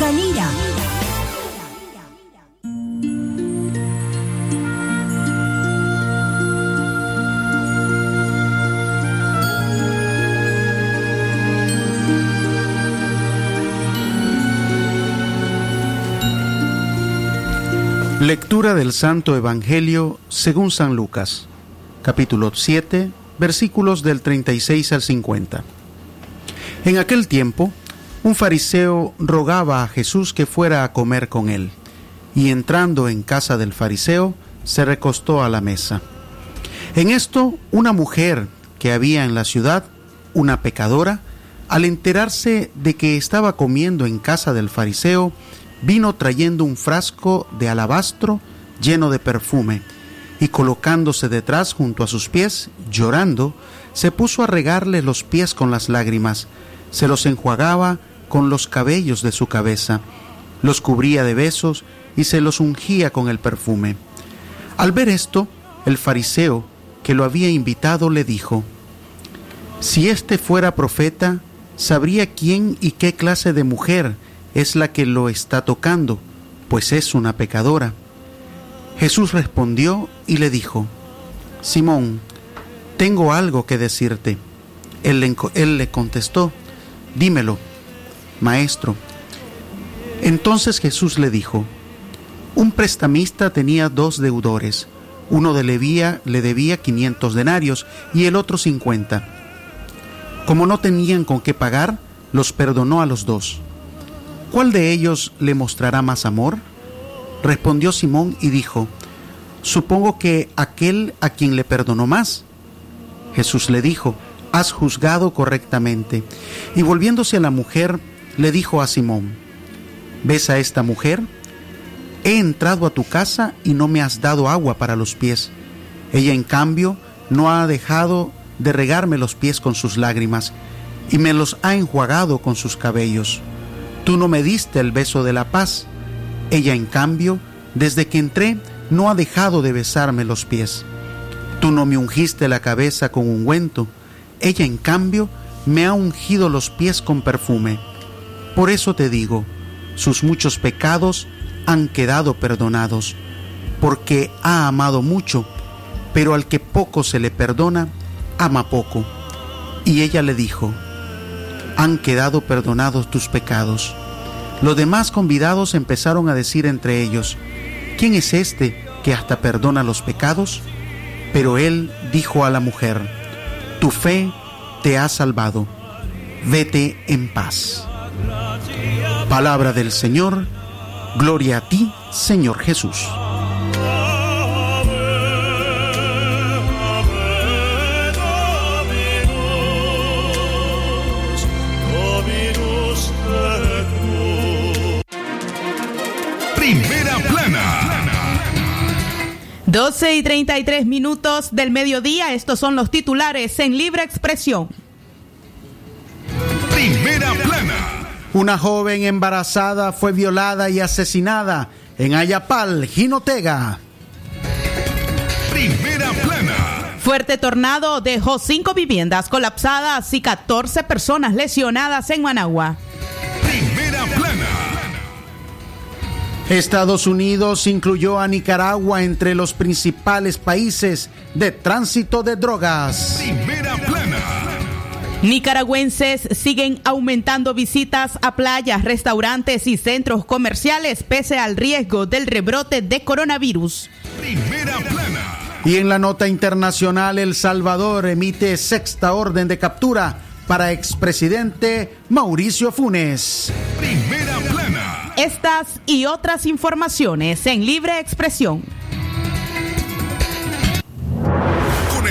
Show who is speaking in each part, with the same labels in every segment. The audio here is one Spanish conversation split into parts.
Speaker 1: Canira.
Speaker 2: Lectura del Santo Evangelio según San Lucas, capítulo 7, versículos del 36 al 50. En aquel tiempo, un fariseo rogaba a Jesús que fuera a comer con él, y entrando en casa del fariseo, se recostó a la mesa. En esto, una mujer que había en la ciudad, una pecadora, al enterarse de que estaba comiendo en casa del fariseo, vino trayendo un frasco de alabastro lleno de perfume, y colocándose detrás junto a sus pies, llorando, se puso a regarle los pies con las lágrimas, se los enjuagaba con los cabellos de su cabeza, los cubría de besos y se los ungía con el perfume. Al ver esto, el fariseo que lo había invitado le dijo, Si éste fuera profeta, sabría quién y qué clase de mujer es la que lo está tocando, pues es una pecadora. Jesús respondió y le dijo, Simón, tengo algo que decirte. Él le, él le contestó, dímelo Maestro. Entonces Jesús le dijo, un prestamista tenía dos deudores, uno de Levía le debía 500 denarios y el otro 50. Como no tenían con qué pagar, los perdonó a los dos. ¿Cuál de ellos le mostrará más amor? Respondió Simón y dijo, Supongo que aquel a quien le perdonó más. Jesús le dijo, Has juzgado correctamente. Y volviéndose a la mujer, le dijo a Simón, ¿ves a esta mujer? He entrado a tu casa y no me has dado agua para los pies. Ella en cambio no ha dejado de regarme los pies con sus lágrimas y me los ha enjuagado con sus cabellos. Tú no me diste el beso de la paz. Ella en cambio, desde que entré, no ha dejado de besarme los pies. Tú no me ungiste la cabeza con ungüento. Ella en cambio me ha ungido los pies con perfume. Por eso te digo, sus muchos pecados han quedado perdonados, porque ha amado mucho, pero al que poco se le perdona, ama poco. Y ella le dijo, han quedado perdonados tus pecados. Los demás convidados empezaron a decir entre ellos, ¿quién es este que hasta perdona los pecados? Pero él dijo a la mujer, tu fe te ha salvado, vete en paz. Palabra del Señor, gloria a ti, Señor Jesús.
Speaker 3: Primera plana.
Speaker 4: 12 y 33 minutos del mediodía, estos son los titulares en libre expresión.
Speaker 3: Primera plana.
Speaker 2: Una joven embarazada fue violada y asesinada en Ayapal, Jinotega.
Speaker 3: Primera plana.
Speaker 4: Fuerte tornado dejó cinco viviendas colapsadas y 14 personas lesionadas en Managua.
Speaker 3: Primera plana.
Speaker 2: Estados Unidos incluyó a Nicaragua entre los principales países de tránsito de drogas.
Speaker 3: Primera plana.
Speaker 4: Nicaragüenses siguen aumentando visitas a playas, restaurantes y centros comerciales pese al riesgo del rebrote de coronavirus.
Speaker 3: Primera plana.
Speaker 2: Y en la nota internacional, El Salvador emite sexta orden de captura para expresidente Mauricio Funes.
Speaker 3: Primera plana.
Speaker 4: Estas y otras informaciones en libre expresión.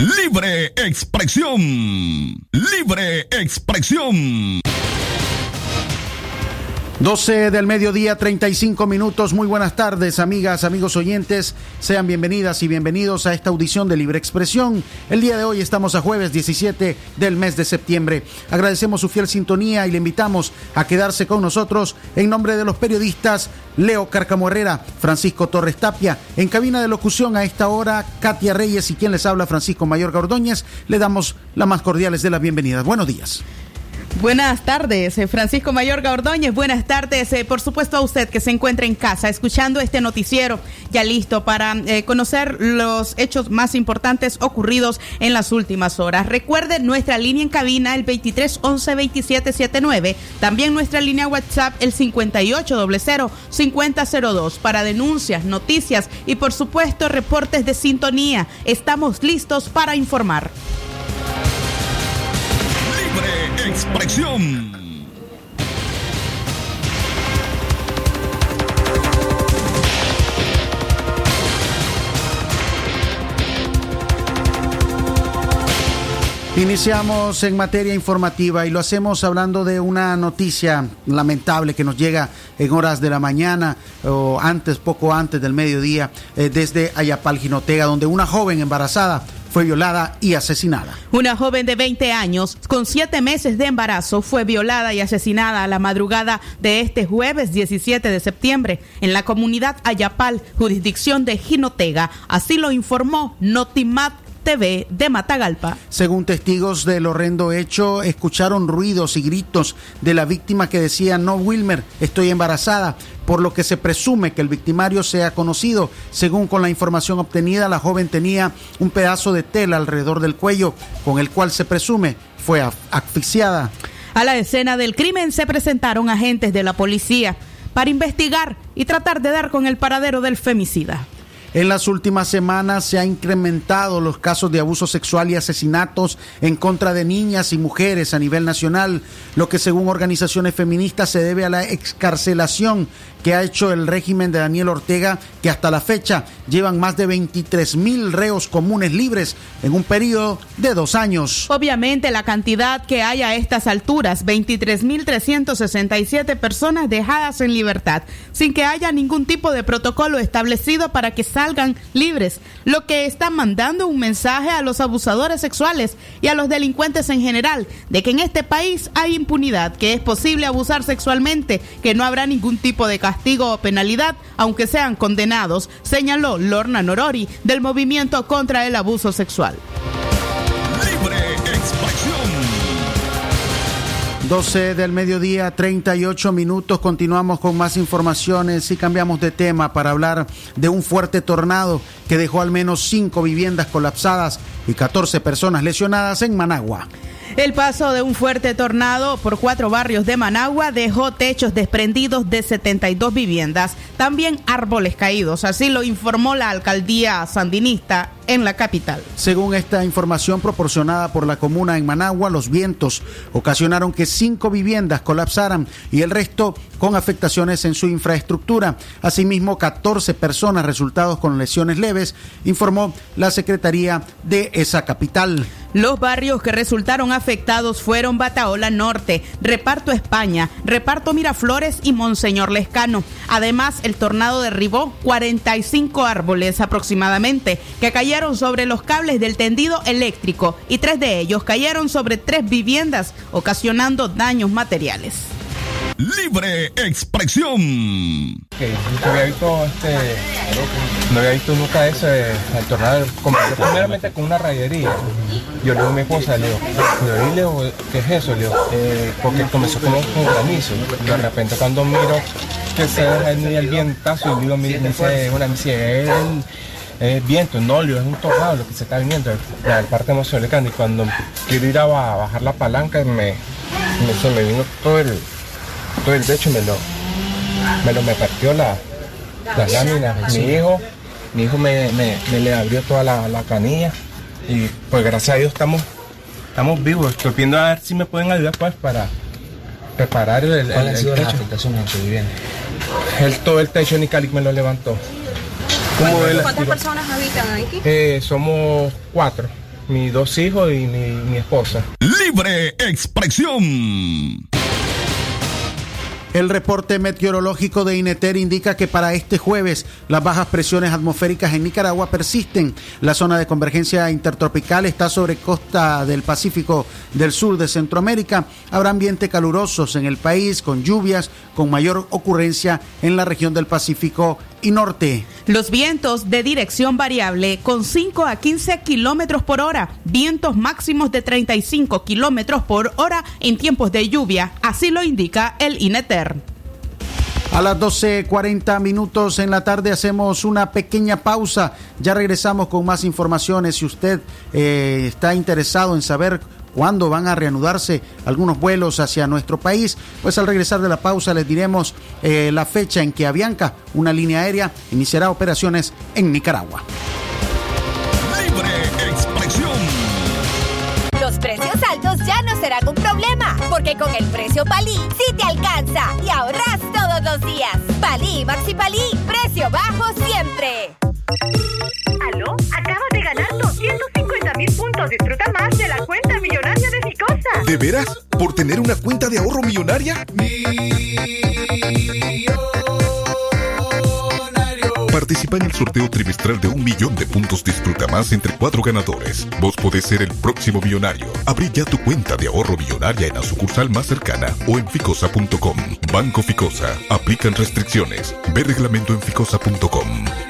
Speaker 3: Libre expresión. Libre expresión.
Speaker 2: 12 del mediodía, 35 minutos. Muy buenas tardes, amigas, amigos oyentes. Sean bienvenidas y bienvenidos a esta audición de Libre Expresión. El día de hoy estamos a jueves 17 del mes de septiembre. Agradecemos su fiel sintonía y le invitamos a quedarse con nosotros en nombre de los periodistas Leo Carcamo Herrera, Francisco Torres Tapia. En cabina de locución a esta hora, Katia Reyes y quien les habla, Francisco Mayor Gordóñez. Le damos las más cordiales de las bienvenidas. Buenos días.
Speaker 4: Buenas tardes, eh, Francisco Mayor Ordóñez. Buenas tardes, eh, por supuesto, a usted que se encuentra en casa escuchando este noticiero, ya listo para eh, conocer los hechos más importantes ocurridos en las últimas horas. Recuerde nuestra línea en cabina, el 23 11 2779. También nuestra línea WhatsApp, el 5800 5002, para denuncias, noticias y, por supuesto, reportes de sintonía. Estamos listos para informar
Speaker 3: expresión.
Speaker 2: Iniciamos en materia informativa y lo hacemos hablando de una noticia lamentable que nos llega en horas de la mañana o antes, poco antes del mediodía, eh, desde Ayapal, Jinotega, donde una joven embarazada fue violada y asesinada.
Speaker 4: Una joven de 20 años con siete meses de embarazo fue violada y asesinada a la madrugada de este jueves 17 de septiembre en la comunidad Ayapal, jurisdicción de Jinotega. Así lo informó Notimat TV de Matagalpa.
Speaker 2: Según testigos del horrendo hecho, escucharon ruidos y gritos de la víctima que decía, no Wilmer, estoy embarazada, por lo que se presume que el victimario sea conocido. Según con la información obtenida, la joven tenía un pedazo de tela alrededor del cuello, con el cual se presume fue asfixiada.
Speaker 4: A la escena del crimen se presentaron agentes de la policía para investigar y tratar de dar con el paradero del femicida.
Speaker 2: En las últimas semanas se han incrementado los casos de abuso sexual y asesinatos en contra de niñas y mujeres a nivel nacional, lo que según organizaciones feministas se debe a la excarcelación que ha hecho el régimen de Daniel Ortega, que hasta la fecha llevan más de 23 mil reos comunes libres en un periodo de dos años.
Speaker 4: Obviamente la cantidad que hay a estas alturas, 23 mil 367 personas dejadas en libertad, sin que haya ningún tipo de protocolo establecido para que salgan libres, lo que está mandando un mensaje a los abusadores sexuales y a los delincuentes en general, de que en este país hay impunidad, que es posible abusar sexualmente, que no habrá ningún tipo de castigo o penalidad, aunque sean condenados, señaló Lorna Norori del movimiento contra el abuso sexual.
Speaker 3: Libre expresión.
Speaker 2: 12 del mediodía, 38 minutos. Continuamos con más informaciones y cambiamos de tema para hablar de un fuerte tornado que dejó al menos cinco viviendas colapsadas y 14 personas lesionadas en Managua.
Speaker 4: El paso de un fuerte tornado por cuatro barrios de Managua dejó techos desprendidos de 72 viviendas, también árboles caídos, así lo informó la alcaldía sandinista en la capital.
Speaker 2: Según esta información proporcionada por la comuna en Managua, los vientos ocasionaron que cinco viviendas colapsaran y el resto con afectaciones en su infraestructura. Asimismo, 14 personas resultados con lesiones leves, informó la Secretaría de esa capital.
Speaker 4: Los barrios que resultaron afectados fueron Bataola Norte, Reparto España, Reparto Miraflores y Monseñor Lescano. Además, el tornado derribó 45 árboles aproximadamente que cayeron sobre los cables del tendido eléctrico y tres de ellos cayeron sobre tres viviendas, ocasionando daños materiales.
Speaker 3: Libre expresión.
Speaker 1: Visto este, no había visto nunca ese el tornado comenzó primeramente con una rayería. Yo le digo a mi esposa, le digo, le digo, ¿qué es eso? Le digo, "Eh, porque comenzó con granizo. Y de repente cuando miro que se deja el, vientazo y digo, me, dice, una me dice, el, es viento, no, le digo, es un tornado lo que se está viniendo, la parte emocional y cuando quiero ir a ba- bajar la palanca me, me, se me vino todo el todo el techo me lo, me lo me partió la, las láminas. Mi hijo, mi hijo me, me, me le abrió toda la, la canilla y pues gracias a Dios estamos, estamos vivos. Estoy viendo a ver si me pueden ayudar pues para reparar el, el,
Speaker 5: ¿Cuáles han
Speaker 1: el
Speaker 5: sido las
Speaker 1: techo.
Speaker 5: afectaciones en su vivienda?
Speaker 1: El, todo el techo ni Cali me lo levantó. ¿Cómo ve la-
Speaker 6: ¿Cuántas personas habitan aquí?
Speaker 1: Eh, somos cuatro, mis dos hijos y mi, mi esposa.
Speaker 3: Libre expresión.
Speaker 2: El reporte meteorológico de INETER indica que para este jueves las bajas presiones atmosféricas en Nicaragua persisten. La zona de convergencia intertropical está sobre costa del Pacífico del sur de Centroamérica. Habrá ambientes calurosos en el país con lluvias con mayor ocurrencia en la región del Pacífico y norte.
Speaker 4: Los vientos de dirección variable con 5 a 15 kilómetros por hora, vientos máximos de 35 kilómetros por hora en tiempos de lluvia, así lo indica el INETER.
Speaker 2: A las 12.40 minutos en la tarde hacemos una pequeña pausa. Ya regresamos con más informaciones. Si usted eh, está interesado en saber cuándo van a reanudarse algunos vuelos hacia nuestro país. Pues al regresar de la pausa les diremos eh, la fecha en que Avianca, una línea aérea, iniciará operaciones en Nicaragua.
Speaker 3: Libre expresión.
Speaker 5: Los precios altos ya no serán un problema, porque con el precio Palí sí te alcanza y ahorras todos los días. Palí, Maxi Palí, precio bajo siempre.
Speaker 6: ¿Aló? Mil puntos. Disfruta más de la cuenta millonaria de Ficosa.
Speaker 3: ¿De veras? ¿Por tener una cuenta de ahorro millonaria? Participa en el sorteo trimestral de un millón de puntos Disfruta Más entre cuatro ganadores. Vos podés ser el próximo millonario. Abrí ya tu cuenta de ahorro millonaria en la sucursal más cercana o en ficosa.com. Banco Ficosa. Aplican restricciones. Ve reglamento en ficosa.com.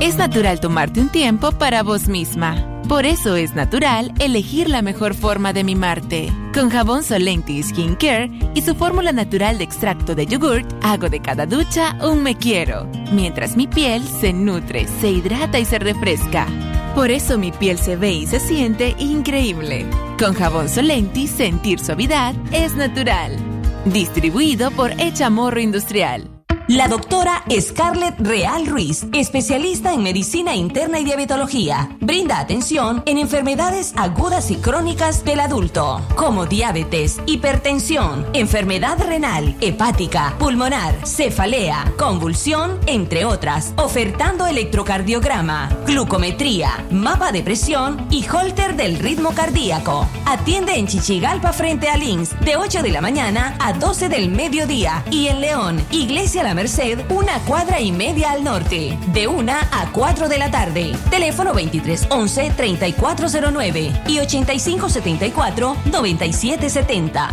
Speaker 7: Es natural tomarte un tiempo para vos misma. Por eso es natural elegir la mejor forma de mimarte. Con jabón Solenti Skin Care y su fórmula natural de extracto de yogurt, hago de cada ducha un me quiero, mientras mi piel se nutre, se hidrata y se refresca. Por eso mi piel se ve y se siente increíble. Con jabón Solenti, sentir suavidad es natural. Distribuido por Echamorro Industrial.
Speaker 8: La doctora Scarlett Real Ruiz, especialista en medicina interna y diabetología, brinda atención en enfermedades agudas y crónicas del adulto, como diabetes, hipertensión, enfermedad renal, hepática, pulmonar, cefalea, convulsión, entre otras, ofertando electrocardiograma, glucometría, mapa de presión y holter del ritmo cardíaco. Atiende en Chichigalpa frente a Links de 8 de la mañana a 12 del mediodía y en León, Iglesia La Merced, una cuadra y media al norte, de 1 a 4 de la tarde. Teléfono 2311-3409 y 8574-9770.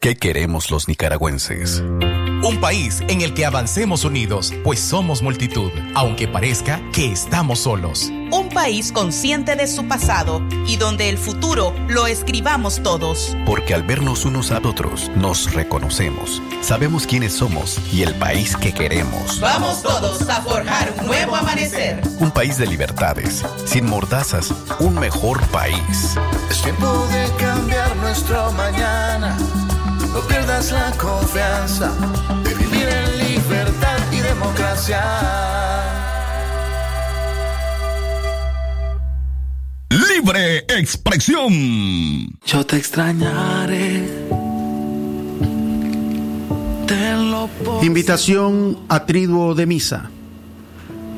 Speaker 9: ¿Qué queremos los nicaragüenses?
Speaker 10: Un país en el que avancemos unidos, pues somos multitud, aunque parezca que estamos solos.
Speaker 4: Un país consciente de su pasado y donde el futuro lo escribamos todos.
Speaker 9: Porque al vernos unos a otros, nos reconocemos, sabemos quiénes somos y el país que queremos.
Speaker 4: Vamos todos a forjar un nuevo amanecer.
Speaker 9: Un país de libertades, sin mordazas, un mejor país.
Speaker 11: Es tiempo de cambiar nuestro mañana. No pierdas la confianza de vivir en libertad y democracia.
Speaker 3: Libre expresión.
Speaker 11: Yo te extrañaré. Tenlo por
Speaker 2: Invitación a triduo de misa.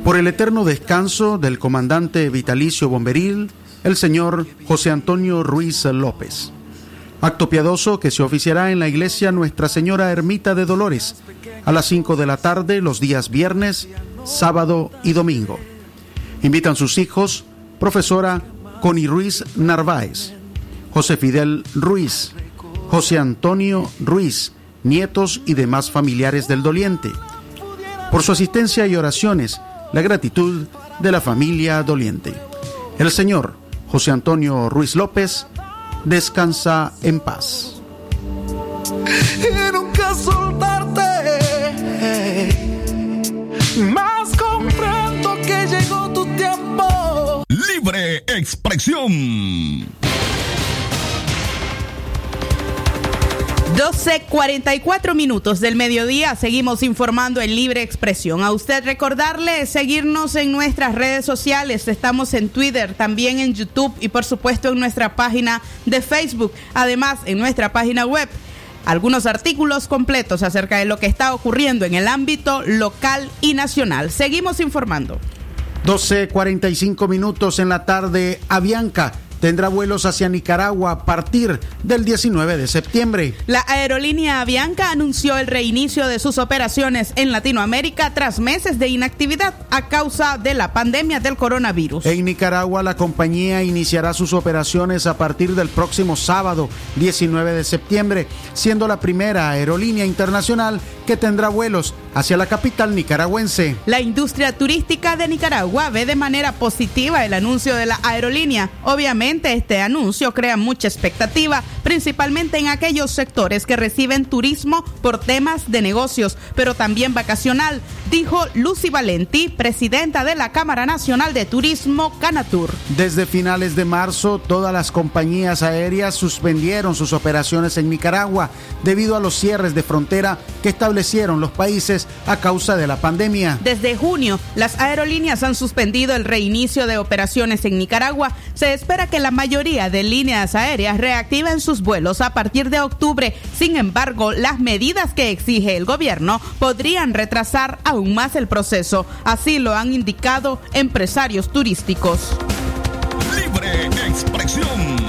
Speaker 2: Por el eterno descanso del comandante vitalicio bomberil, el señor José Antonio Ruiz López. Acto piadoso que se oficiará en la iglesia Nuestra Señora Ermita de Dolores a las 5 de la tarde los días viernes, sábado y domingo. Invitan sus hijos, profesora Connie Ruiz Narváez, José Fidel Ruiz, José Antonio Ruiz, nietos y demás familiares del doliente. Por su asistencia y oraciones, la gratitud de la familia doliente. El señor José Antonio Ruiz López descansa en paz.
Speaker 11: y nunca soltarte. Más comprendo que llegó tu tiempo.
Speaker 3: Libre expresión.
Speaker 4: 12.44 minutos del mediodía, seguimos informando en libre expresión. A usted recordarle seguirnos en nuestras redes sociales, estamos en Twitter, también en YouTube y por supuesto en nuestra página de Facebook, además en nuestra página web. Algunos artículos completos acerca de lo que está ocurriendo en el ámbito local y nacional. Seguimos informando.
Speaker 2: 12.45 minutos en la tarde, Avianca tendrá vuelos hacia Nicaragua a partir del 19 de septiembre.
Speaker 4: La aerolínea Avianca anunció el reinicio de sus operaciones en Latinoamérica tras meses de inactividad a causa de la pandemia del coronavirus.
Speaker 2: En Nicaragua, la compañía iniciará sus operaciones a partir del próximo sábado, 19 de septiembre, siendo la primera aerolínea internacional que tendrá vuelos hacia la capital nicaragüense.
Speaker 4: La industria turística de Nicaragua ve de manera positiva el anuncio de la aerolínea. Obviamente este anuncio crea mucha expectativa, principalmente en aquellos sectores que reciben turismo por temas de negocios, pero también vacacional, dijo Lucy Valenti, presidenta de la Cámara Nacional de Turismo, Canatur.
Speaker 2: Desde finales de marzo, todas las compañías aéreas suspendieron sus operaciones en Nicaragua debido a los cierres de frontera que establecieron los países a causa de la pandemia.
Speaker 4: Desde junio, las aerolíneas han suspendido el reinicio de operaciones en Nicaragua. Se espera que la mayoría de líneas aéreas reactiven sus vuelos a partir de octubre. Sin embargo, las medidas que exige el gobierno podrían retrasar aún más el proceso. Así lo han indicado empresarios turísticos.
Speaker 3: Libre expresión.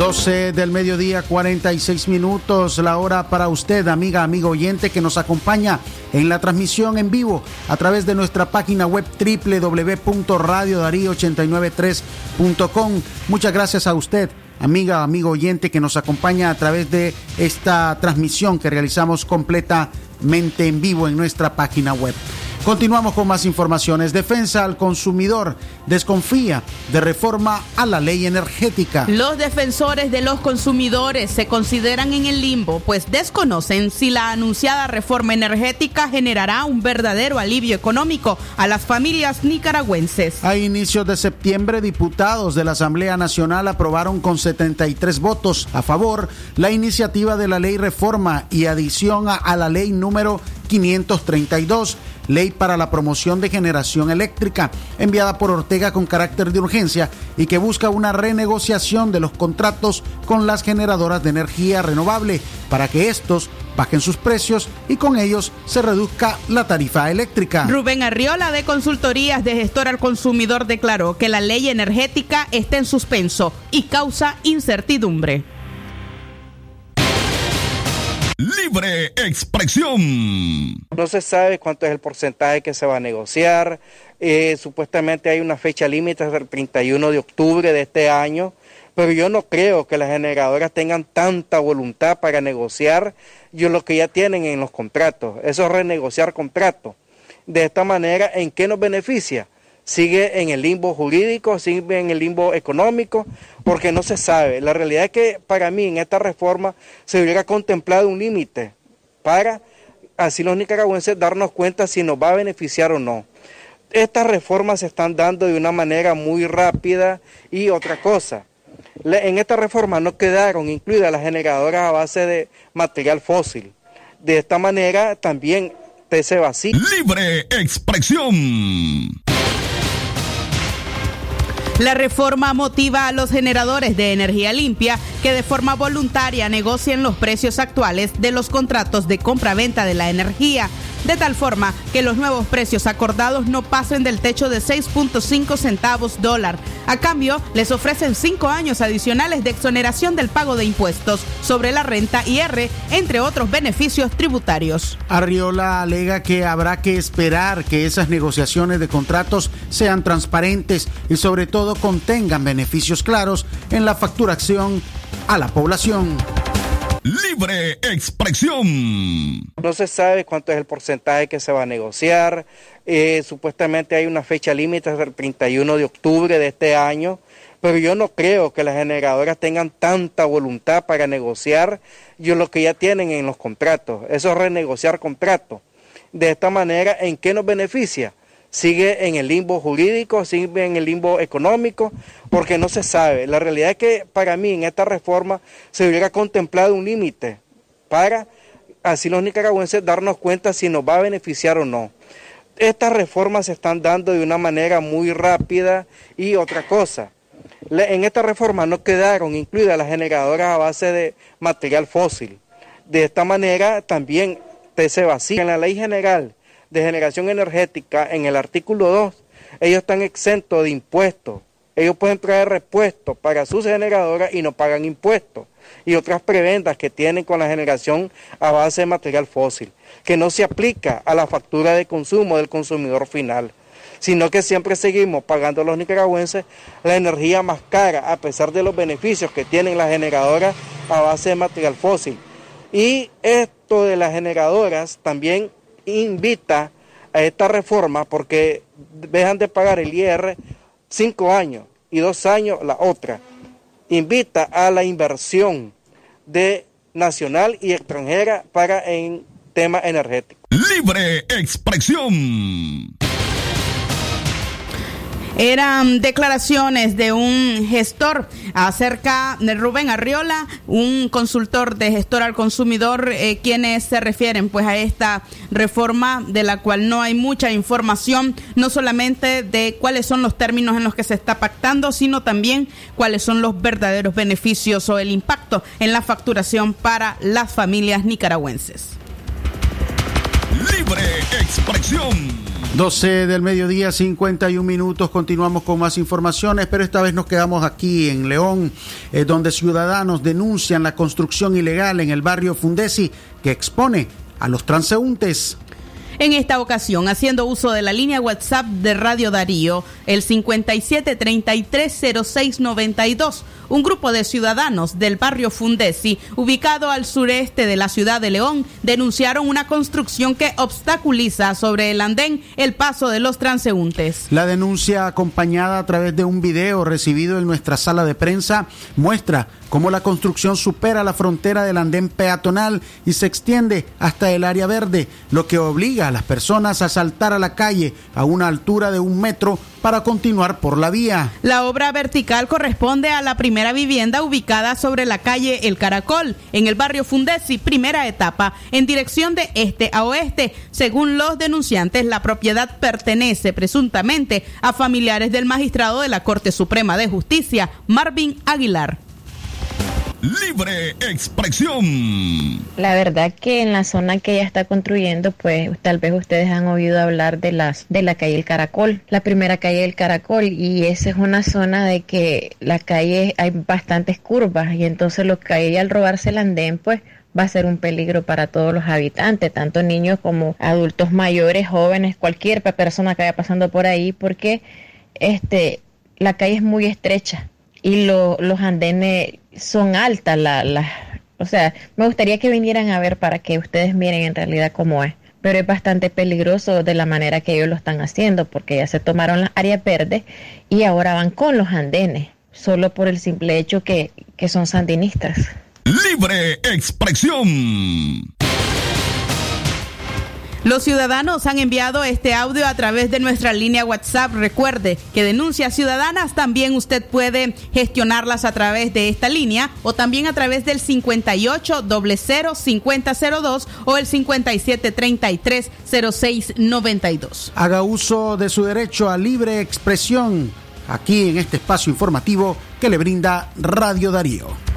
Speaker 2: 12 del mediodía, 46 minutos, la hora para usted, amiga, amigo oyente que nos acompaña en la transmisión en vivo a través de nuestra página web www.radiodarío893.com. Muchas gracias a usted, amiga, amigo oyente que nos acompaña a través de esta transmisión que realizamos completamente en vivo en nuestra página web. Continuamos con más informaciones. Defensa al consumidor desconfía de reforma a la ley energética.
Speaker 4: Los defensores de los consumidores se consideran en el limbo, pues desconocen si la anunciada reforma energética generará un verdadero alivio económico a las familias nicaragüenses.
Speaker 2: A inicios de septiembre, diputados de la Asamblea Nacional aprobaron con 73 votos a favor la iniciativa de la ley reforma y adición a, a la ley número 532 Ley para la Promoción de Generación Eléctrica, enviada por Ortega con carácter de urgencia y que busca una renegociación de los contratos con las generadoras de energía renovable para que estos bajen sus precios y con ellos se reduzca la tarifa eléctrica.
Speaker 4: Rubén Arriola de Consultorías de Gestor al Consumidor declaró que la ley energética está en suspenso y causa incertidumbre.
Speaker 3: Libre expresión.
Speaker 12: No se sabe cuánto es el porcentaje que se va a negociar. Eh, supuestamente hay una fecha límite hasta el 31 de octubre de este año, pero yo no creo que las generadoras tengan tanta voluntad para negociar yo lo que ya tienen en los contratos. Eso es renegociar contratos. De esta manera, ¿en qué nos beneficia? sigue en el limbo jurídico, sigue en el limbo económico, porque no se sabe. La realidad es que para mí en esta reforma se hubiera contemplado un límite para así los nicaragüenses darnos cuenta si nos va a beneficiar o no. Estas reformas se están dando de una manera muy rápida y otra cosa. En esta reforma no quedaron incluidas las generadoras a base de material fósil. De esta manera también se vacía.
Speaker 3: Libre expresión.
Speaker 4: La reforma motiva a los generadores de energía limpia que de forma voluntaria negocien los precios actuales de los contratos de compra-venta de la energía, de tal forma que los nuevos precios acordados no pasen del techo de 6.5 centavos dólar. A cambio, les ofrecen cinco años adicionales de exoneración del pago de impuestos sobre la renta IR, entre otros beneficios tributarios.
Speaker 2: Arriola alega que habrá que esperar que esas negociaciones de contratos sean transparentes y sobre todo contengan beneficios claros en la facturación a la población.
Speaker 3: Libre expresión.
Speaker 12: No se sabe cuánto es el porcentaje que se va a negociar. Eh, supuestamente hay una fecha límite hasta el 31 de octubre de este año, pero yo no creo que las generadoras tengan tanta voluntad para negociar yo lo que ya tienen en los contratos. Eso es renegociar contratos. De esta manera, ¿en qué nos beneficia? Sigue en el limbo jurídico, sigue en el limbo económico, porque no se sabe. La realidad es que para mí en esta reforma se hubiera contemplado un límite para así los nicaragüenses darnos cuenta si nos va a beneficiar o no. Estas reformas se están dando de una manera muy rápida y otra cosa. En esta reforma no quedaron incluidas las generadoras a base de material fósil. De esta manera también se vacía en la ley general de generación energética en el artículo 2, ellos están exentos de impuestos ellos pueden traer repuestos para sus generadoras y no pagan impuestos. Y otras preventas que tienen con la generación a base de material fósil, que no se aplica a la factura de consumo del consumidor final sino que siempre seguimos pagando a los nicaragüenses la energía más cara, a pesar de los beneficios que tienen las generadoras a base de material fósil. Y esto de las generadoras también invita a esta reforma porque dejan de pagar el IR cinco años y dos años la otra. Invita a la inversión de nacional y extranjera para en tema energético.
Speaker 3: Libre expresión.
Speaker 4: Eran declaraciones de un gestor acerca de Rubén Arriola, un consultor de gestor al consumidor, eh, quienes se refieren pues a esta reforma de la cual no hay mucha información, no solamente de cuáles son los términos en los que se está pactando, sino también cuáles son los verdaderos beneficios o el impacto en la facturación para las familias nicaragüenses.
Speaker 3: Libre expresión.
Speaker 2: 12 del mediodía, 51 minutos. Continuamos con más informaciones, pero esta vez nos quedamos aquí en León, eh, donde ciudadanos denuncian la construcción ilegal en el barrio Fundesi que expone a los transeúntes.
Speaker 4: En esta ocasión, haciendo uso de la línea WhatsApp de Radio Darío, el 57330692, un grupo de ciudadanos del barrio Fundesi, ubicado al sureste de la ciudad de León, denunciaron una construcción que obstaculiza sobre el andén el paso de los transeúntes.
Speaker 2: La denuncia acompañada a través de un video recibido en nuestra sala de prensa muestra cómo la construcción supera la frontera del andén peatonal y se extiende hasta el área verde, lo que obliga a las personas a saltar a la calle a una altura de un metro para continuar por la vía.
Speaker 4: La obra vertical corresponde a la primera vivienda ubicada sobre la calle El Caracol, en el barrio Fundesi, primera etapa, en dirección de este a oeste. Según los denunciantes, la propiedad pertenece presuntamente a familiares del magistrado de la Corte Suprema de Justicia, Marvin Aguilar.
Speaker 3: Libre expresión.
Speaker 13: La verdad que en la zona que ella está construyendo, pues tal vez ustedes han oído hablar de las de la calle El Caracol, la primera calle del Caracol y esa es una zona de que la calle hay bastantes curvas y entonces lo que hay al robarse el andén, pues va a ser un peligro para todos los habitantes, tanto niños como adultos mayores, jóvenes, cualquier persona que vaya pasando por ahí, porque este la calle es muy estrecha y lo, los andenes son altas, la, la, o sea, me gustaría que vinieran a ver para que ustedes miren en realidad cómo es. Pero es bastante peligroso de la manera que ellos lo están haciendo, porque ya se tomaron las áreas verdes y ahora van con los andenes, solo por el simple hecho que, que son sandinistas.
Speaker 3: Libre expresión.
Speaker 4: Los ciudadanos han enviado este audio a través de nuestra línea WhatsApp. Recuerde que denuncias ciudadanas también usted puede gestionarlas a través de esta línea o también a través del 58 5002 o el 5733 0692.
Speaker 2: Haga uso de su derecho a libre expresión aquí en este espacio informativo que le brinda Radio Darío.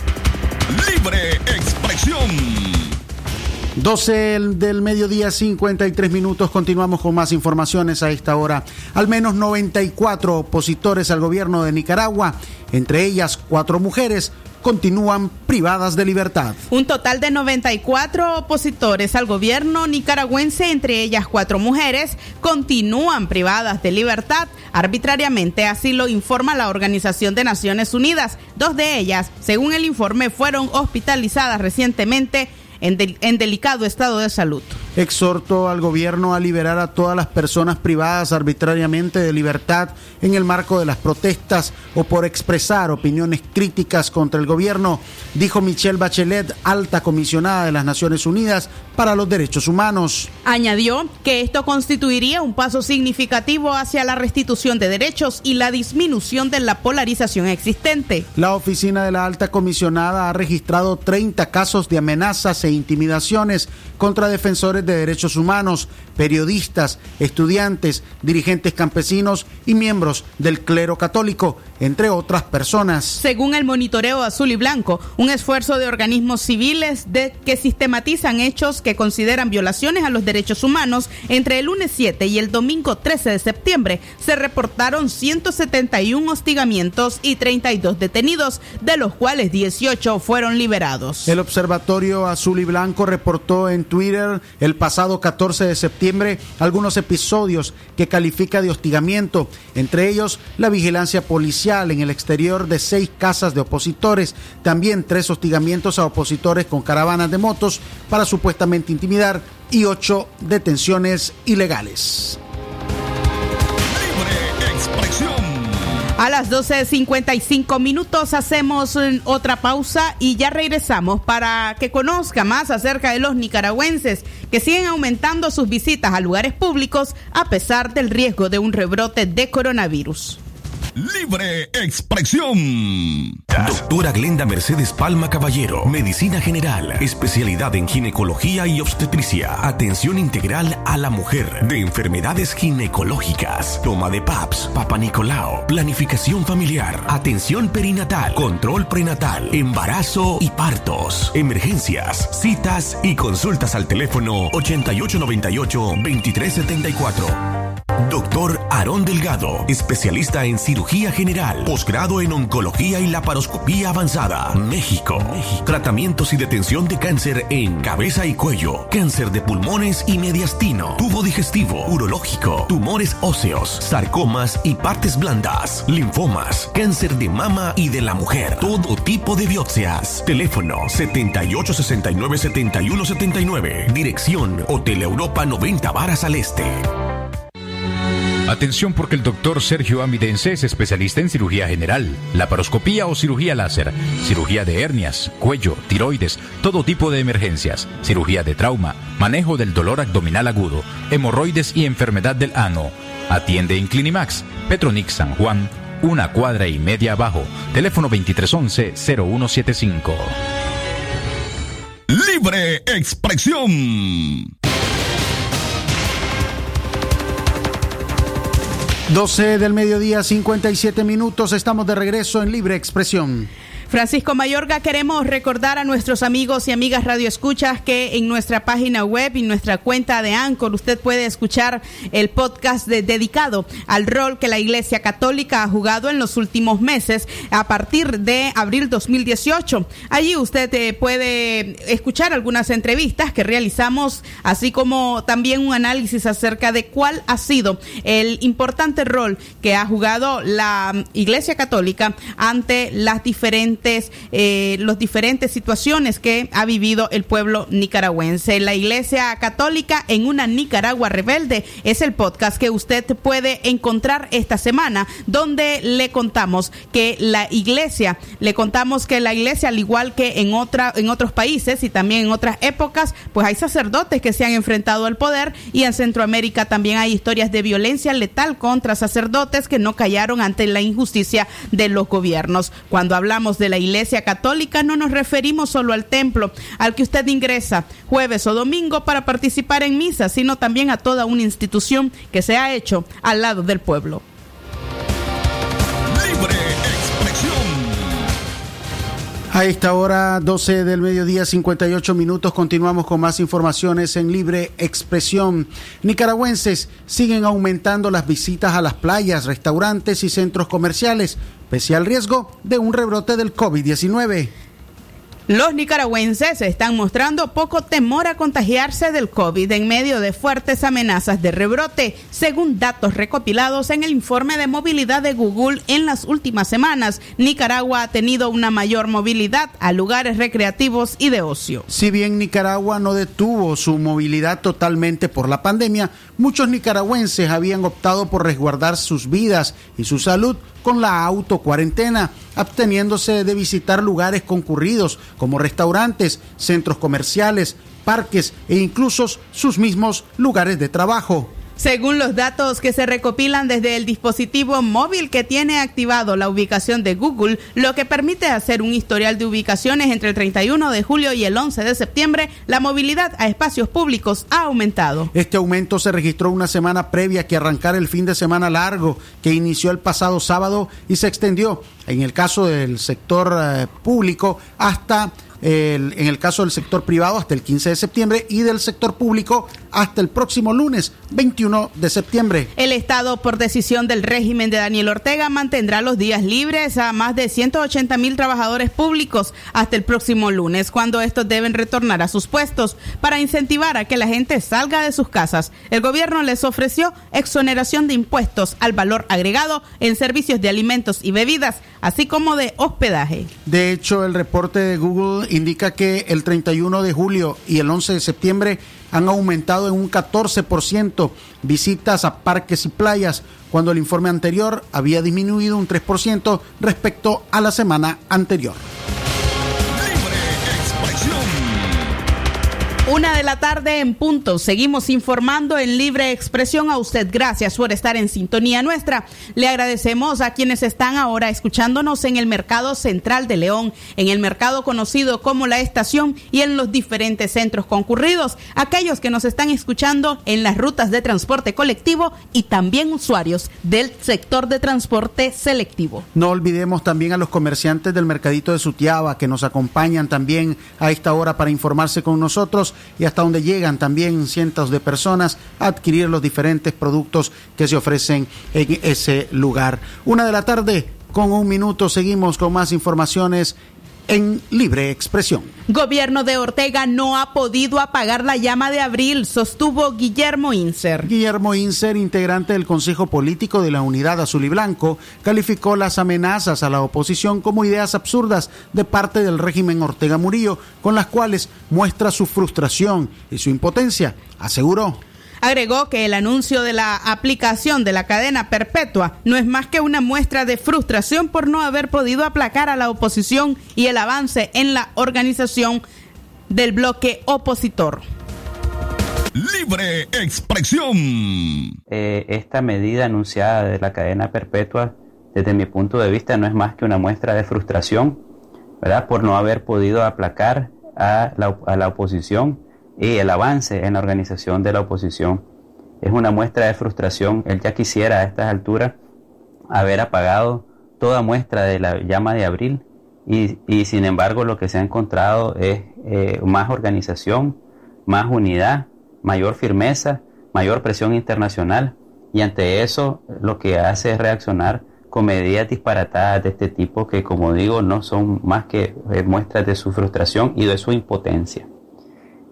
Speaker 2: 12 del mediodía, 53 minutos. Continuamos con más informaciones a esta hora. Al menos 94 opositores al gobierno de Nicaragua, entre ellas cuatro mujeres, continúan privadas de libertad.
Speaker 4: Un total de 94 opositores al gobierno nicaragüense, entre ellas cuatro mujeres, continúan privadas de libertad arbitrariamente, así lo informa la Organización de Naciones Unidas. Dos de ellas, según el informe, fueron hospitalizadas recientemente en, en delicado estado de salud.
Speaker 2: Exhorto al gobierno a liberar a todas las personas privadas arbitrariamente de libertad en el marco de las protestas o por expresar opiniones críticas contra el gobierno, dijo Michelle Bachelet, alta comisionada de las Naciones Unidas para los Derechos Humanos.
Speaker 4: Añadió que esto constituiría un paso significativo hacia la restitución de derechos y la disminución de la polarización existente.
Speaker 2: La oficina de la alta comisionada ha registrado 30 casos de amenazas e intimidaciones contra defensores de derechos humanos, periodistas, estudiantes, dirigentes campesinos y miembros del clero católico, entre otras personas.
Speaker 4: Según el monitoreo azul y blanco, un esfuerzo de organismos civiles de que sistematizan hechos que consideran violaciones a los derechos humanos, entre el lunes 7 y el domingo 13 de septiembre se reportaron 171 hostigamientos y 32 detenidos, de los cuales 18 fueron liberados.
Speaker 2: El Observatorio Azul y Blanco reportó en Twitter el pasado 14 de septiembre algunos episodios que califica de hostigamiento, entre ellos la vigilancia policial en el exterior de seis casas de opositores, también tres hostigamientos a opositores con caravanas de motos para supuestamente intimidar y ocho detenciones ilegales.
Speaker 4: A las 12.55 minutos hacemos mm, otra pausa y ya regresamos para que conozca más acerca de los nicaragüenses que siguen aumentando sus visitas a lugares públicos a pesar del riesgo de un rebrote de coronavirus.
Speaker 3: Libre expresión.
Speaker 14: Doctora Glenda Mercedes Palma Caballero, Medicina General, especialidad en ginecología y obstetricia, atención integral a la mujer, de enfermedades ginecológicas, toma de PAPS, Papa Nicolao, planificación familiar, atención perinatal, control prenatal, embarazo y partos, emergencias, citas y consultas al teléfono 8898-2374. Doctor Aarón Delgado, especialista en cirugía general, posgrado en oncología y laparoscopía avanzada. México. Tratamientos y detención de cáncer en cabeza y cuello, cáncer de pulmones y mediastino, tubo digestivo, urológico, tumores óseos, sarcomas y partes blandas, linfomas, cáncer de mama y de la mujer, todo tipo de biopsias. Teléfono 7869-7179. Dirección Hotel Europa 90 Varas al Este.
Speaker 15: Atención porque el doctor Sergio Amidense es especialista en cirugía general, laparoscopía o cirugía láser, cirugía de hernias, cuello, tiroides, todo tipo de emergencias, cirugía de trauma, manejo del dolor abdominal agudo, hemorroides y enfermedad del ano. Atiende en Clinimax, Petronix San Juan, una cuadra y media abajo, teléfono 2311-0175.
Speaker 3: Libre expresión.
Speaker 2: 12 del mediodía, 57 minutos. Estamos de regreso en Libre Expresión.
Speaker 4: Francisco Mayorga, queremos recordar a nuestros amigos y amigas radioescuchas que en nuestra página web y nuestra cuenta de Anchor usted puede escuchar el podcast dedicado al rol que la Iglesia Católica ha jugado en los últimos meses a partir de abril 2018. Allí usted eh, puede escuchar algunas entrevistas que realizamos, así como también un análisis acerca de cuál ha sido el importante rol que ha jugado la Iglesia Católica ante las diferentes eh, las diferentes situaciones que ha vivido el pueblo nicaragüense. La Iglesia Católica en una Nicaragua rebelde es el podcast que usted puede encontrar esta semana, donde le contamos que la Iglesia, le contamos que la Iglesia, al igual que en otra, en otros países y también en otras épocas, pues hay sacerdotes que se han enfrentado al poder y en Centroamérica también hay historias de violencia letal contra sacerdotes que no callaron ante la injusticia de los gobiernos. Cuando hablamos de la Iglesia Católica no nos referimos solo al templo al que usted ingresa jueves o domingo para participar en misa, sino también a toda una institución que se ha hecho al lado del pueblo.
Speaker 3: Libre expresión.
Speaker 2: A esta hora, 12 del mediodía, 58 minutos, continuamos con más informaciones en libre expresión. Nicaragüenses siguen aumentando las visitas a las playas, restaurantes y centros comerciales, pese al riesgo de un rebrote del COVID-19.
Speaker 4: Los nicaragüenses están mostrando poco temor a contagiarse del COVID en medio de fuertes amenazas de rebrote, según datos recopilados en el informe de movilidad de Google en las últimas semanas. Nicaragua ha tenido una mayor movilidad a lugares recreativos y de ocio.
Speaker 2: Si bien Nicaragua no detuvo su movilidad totalmente por la pandemia, muchos nicaragüenses habían optado por resguardar sus vidas y su salud con la autocuarentena, absteniéndose de visitar lugares concurridos como restaurantes, centros comerciales, parques e incluso sus mismos lugares de trabajo.
Speaker 4: Según los datos que se recopilan desde el dispositivo móvil que tiene activado la ubicación de Google, lo que permite hacer un historial de ubicaciones entre el 31 de julio y el 11 de septiembre, la movilidad a espacios públicos ha aumentado.
Speaker 2: Este aumento se registró una semana previa que arrancara el fin de semana largo que inició el pasado sábado y se extendió en el caso del sector eh, público hasta el, en el caso del sector privado hasta el 15 de septiembre y del sector público hasta el próximo lunes 21 de septiembre.
Speaker 4: El Estado, por decisión del régimen de Daniel Ortega, mantendrá los días libres a más de 180 mil trabajadores públicos hasta el próximo lunes, cuando estos deben retornar a sus puestos para incentivar a que la gente salga de sus casas. El gobierno les ofreció exoneración de impuestos al valor agregado en servicios de alimentos y bebidas, así como de hospedaje.
Speaker 2: De hecho, el reporte de Google indica que el 31 de julio y el 11 de septiembre han aumentado en un 14% visitas a parques y playas, cuando el informe anterior había disminuido un 3% respecto a la semana anterior.
Speaker 4: Una de la tarde en punto. Seguimos informando en libre expresión a usted. Gracias por estar en sintonía nuestra. Le agradecemos a quienes están ahora escuchándonos en el mercado central de León, en el mercado conocido como la estación y en los diferentes centros concurridos. Aquellos que nos están escuchando en las rutas de transporte colectivo y también usuarios del sector de transporte selectivo.
Speaker 2: No olvidemos también a los comerciantes del mercadito de Sutiaba que nos acompañan también a esta hora para informarse con nosotros y hasta donde llegan también cientos de personas a adquirir los diferentes productos que se ofrecen en ese lugar. Una de la tarde con un minuto seguimos con más informaciones en libre expresión.
Speaker 4: Gobierno de Ortega no ha podido apagar la llama de abril, sostuvo Guillermo Inser.
Speaker 2: Guillermo Inser, integrante del Consejo Político de la Unidad Azul y Blanco, calificó las amenazas a la oposición como ideas absurdas de parte del régimen Ortega Murillo, con las cuales muestra su frustración y su impotencia. Aseguró
Speaker 4: Agregó que el anuncio de la aplicación de la cadena perpetua no es más que una muestra de frustración por no haber podido aplacar a la oposición y el avance en la organización del bloque opositor.
Speaker 3: Libre expresión.
Speaker 16: Eh, esta medida anunciada de la cadena perpetua, desde mi punto de vista, no es más que una muestra de frustración, ¿verdad? Por no haber podido aplacar a la, a la oposición y el avance en la organización de la oposición. Es una muestra de frustración. Él ya quisiera a estas alturas haber apagado toda muestra de la llama de abril y, sin embargo lo que se ha encontrado es eh, más organización, más unidad, mayor firmeza, mayor presión internacional y ante eso lo que hace es reaccionar con medidas disparatadas de este tipo que como digo no son más que eh, muestras de su frustración y de su impotencia.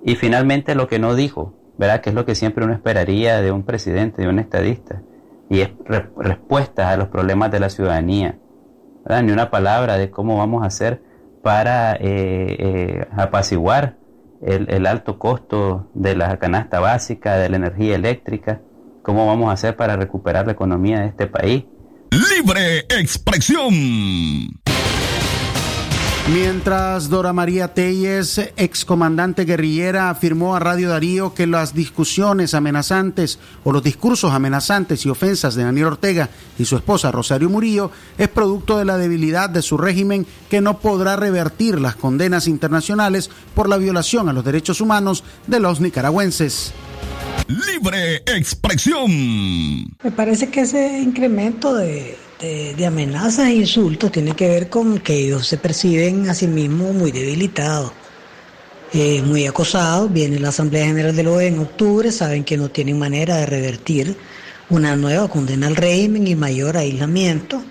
Speaker 16: Y finalmente lo que no dijo, ¿verdad? Que es lo que siempre uno esperaría de un presidente, de un estadista, y es respuesta a los problemas de la ciudadanía, ¿verdad? Ni una palabra de cómo vamos a hacer para eh, eh, apaciguar el, el, alto costo de la canasta básica, de la energía eléctrica, cómo vamos a hacer para recuperar la economía de este país.
Speaker 3: Libre expresión.
Speaker 2: Mientras Dora María Telles, excomandante guerrillera, afirmó a Radio Darío que las discusiones amenazantes o los discursos amenazantes y ofensas de Daniel Ortega y su esposa Rosario Murillo es producto de la debilidad de su régimen que no podrá revertir las condenas internacionales por la violación a los derechos humanos de los nicaragüenses.
Speaker 3: Libre expresión.
Speaker 17: Me parece que ese incremento de de, amenazas e insultos tiene que ver con que ellos se perciben a sí mismos muy debilitados, eh, muy acosados. Viene la Asamblea General de la OEA en octubre, saben que no tienen manera de revertir una nueva condena al régimen y mayor aislamiento.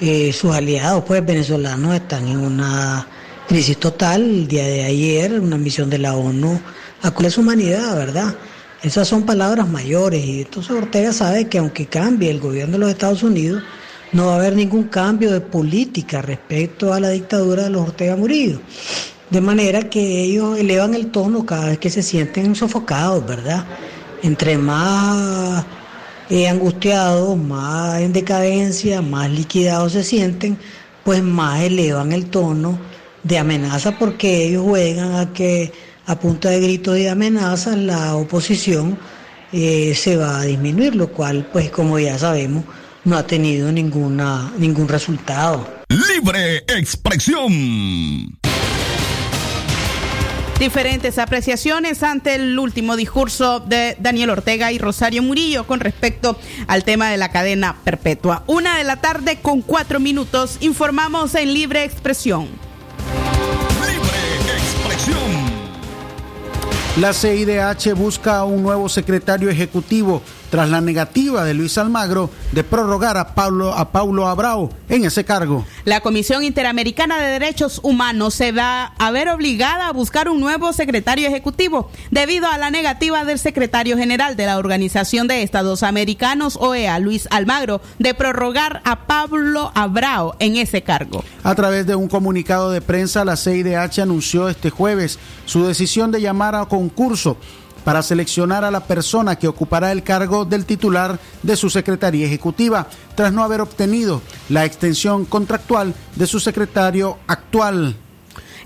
Speaker 17: Eh, sus aliados, pues venezolanos, están en una crisis total. El día de ayer, una misión de la ONU a su humanidad, ¿verdad? Esas son palabras mayores y entonces Ortega sabe que aunque cambie el gobierno de los Estados Unidos, no va a haber ningún cambio de política respecto a la dictadura de los Ortega Murillo. De manera que ellos elevan el tono cada vez que se sienten sofocados, ¿verdad? Entre más eh, angustiados, más en decadencia, más liquidados se sienten, pues más elevan el tono de amenaza porque ellos juegan a que a punta de gritos y amenazas la oposición eh, se va a disminuir, lo cual, pues como ya sabemos, no ha tenido ninguna, ningún resultado.
Speaker 3: Libre expresión.
Speaker 4: Diferentes apreciaciones ante el último discurso de Daniel Ortega y Rosario Murillo con respecto al tema de la cadena perpetua. Una de la tarde con cuatro minutos, informamos en Libre Expresión.
Speaker 3: Libre expresión.
Speaker 2: La CIDH busca un nuevo secretario ejecutivo tras la negativa de Luis Almagro de prorrogar a Pablo a Paulo Abrao en ese cargo.
Speaker 4: La Comisión Interamericana de Derechos Humanos se va a ver obligada a buscar un nuevo secretario ejecutivo debido a la negativa del secretario general de la Organización de Estados Americanos, OEA, Luis Almagro, de prorrogar a Pablo Abrao en ese cargo.
Speaker 2: A través de un comunicado de prensa, la CIDH anunció este jueves su decisión de llamar a concurso para seleccionar a la persona que ocupará el cargo del titular de su Secretaría Ejecutiva, tras no haber obtenido la extensión contractual de su secretario actual.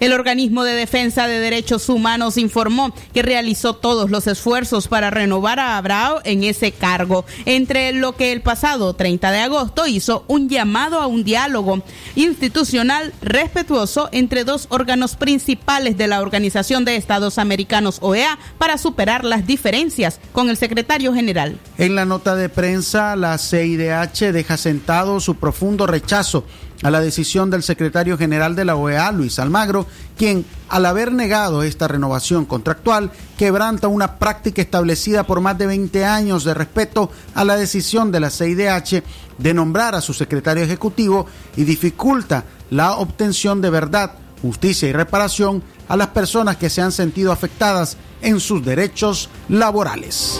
Speaker 4: El organismo de defensa de derechos humanos informó que realizó todos los esfuerzos para renovar a Abrao en ese cargo, entre lo que el pasado 30 de agosto hizo un llamado a un diálogo institucional respetuoso entre dos órganos principales de la Organización de Estados Americanos OEA para superar las diferencias con el secretario general.
Speaker 2: En la nota de prensa, la CIDH deja sentado su profundo rechazo a la decisión del secretario general de la OEA, Luis Almagro, quien, al haber negado esta renovación contractual, quebranta una práctica establecida por más de 20 años de respeto a la decisión de la CIDH de nombrar a su secretario ejecutivo y dificulta la obtención de verdad, justicia y reparación a las personas que se han sentido afectadas en sus derechos laborales.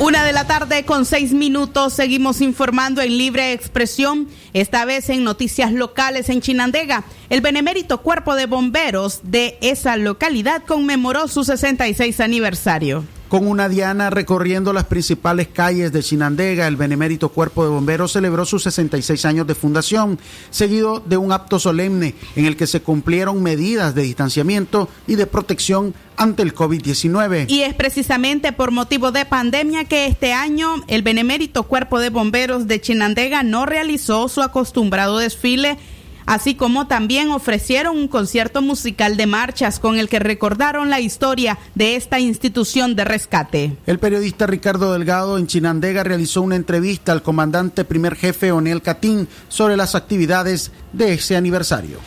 Speaker 4: Una de la tarde con seis minutos seguimos informando en libre expresión, esta vez en noticias locales en Chinandega. El benemérito cuerpo de bomberos de esa localidad conmemoró su 66 aniversario.
Speaker 2: Con una diana recorriendo las principales calles de Chinandega, el Benemérito Cuerpo de Bomberos celebró sus 66 años de fundación, seguido de un acto solemne en el que se cumplieron medidas de distanciamiento y de protección ante el COVID-19.
Speaker 4: Y es precisamente por motivo de pandemia que este año el Benemérito Cuerpo de Bomberos de Chinandega no realizó su acostumbrado desfile así como también ofrecieron un concierto musical de marchas con el que recordaron la historia de esta institución de rescate.
Speaker 2: El periodista Ricardo Delgado en Chinandega realizó una entrevista al comandante primer jefe Onel Catín sobre las actividades de ese aniversario.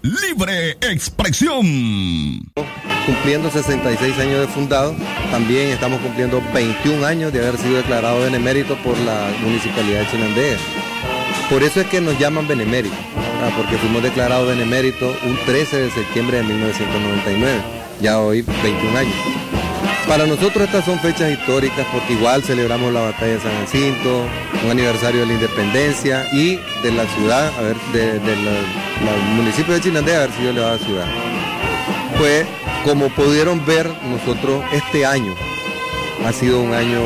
Speaker 3: Libre expresión.
Speaker 18: Cumpliendo 66 años de fundado, también estamos cumpliendo 21 años de haber sido declarado benemérito por la Municipalidad de Chinandega. Por eso es que nos llaman benemérito, ¿verdad? porque fuimos declarados benemérito un 13 de septiembre de 1999, ya hoy 21 años. Para nosotros estas son fechas históricas porque igual celebramos la batalla de San Jacinto, un aniversario de la independencia y de la ciudad, a ver, de, de la municipio de Chinandega haber sido elevada ciudad. Pues como pudieron ver nosotros este año ha sido un año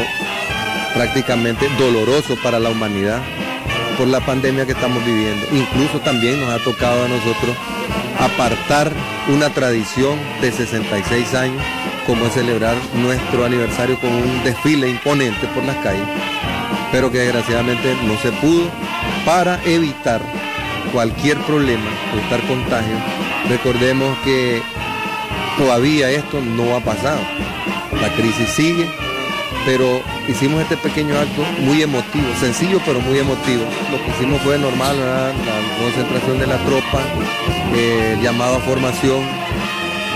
Speaker 18: prácticamente doloroso para la humanidad por la pandemia que estamos viviendo. Incluso también nos ha tocado a nosotros apartar una tradición de 66 años, como es celebrar nuestro aniversario con un desfile imponente por las calles, pero que desgraciadamente no se pudo para evitar cualquier problema, evitar contagio. Recordemos que todavía esto no ha pasado. La crisis sigue, pero hicimos este pequeño acto muy emotivo, sencillo pero muy emotivo. Lo que hicimos fue normal, la concentración de la tropa, eh, llamado a formación,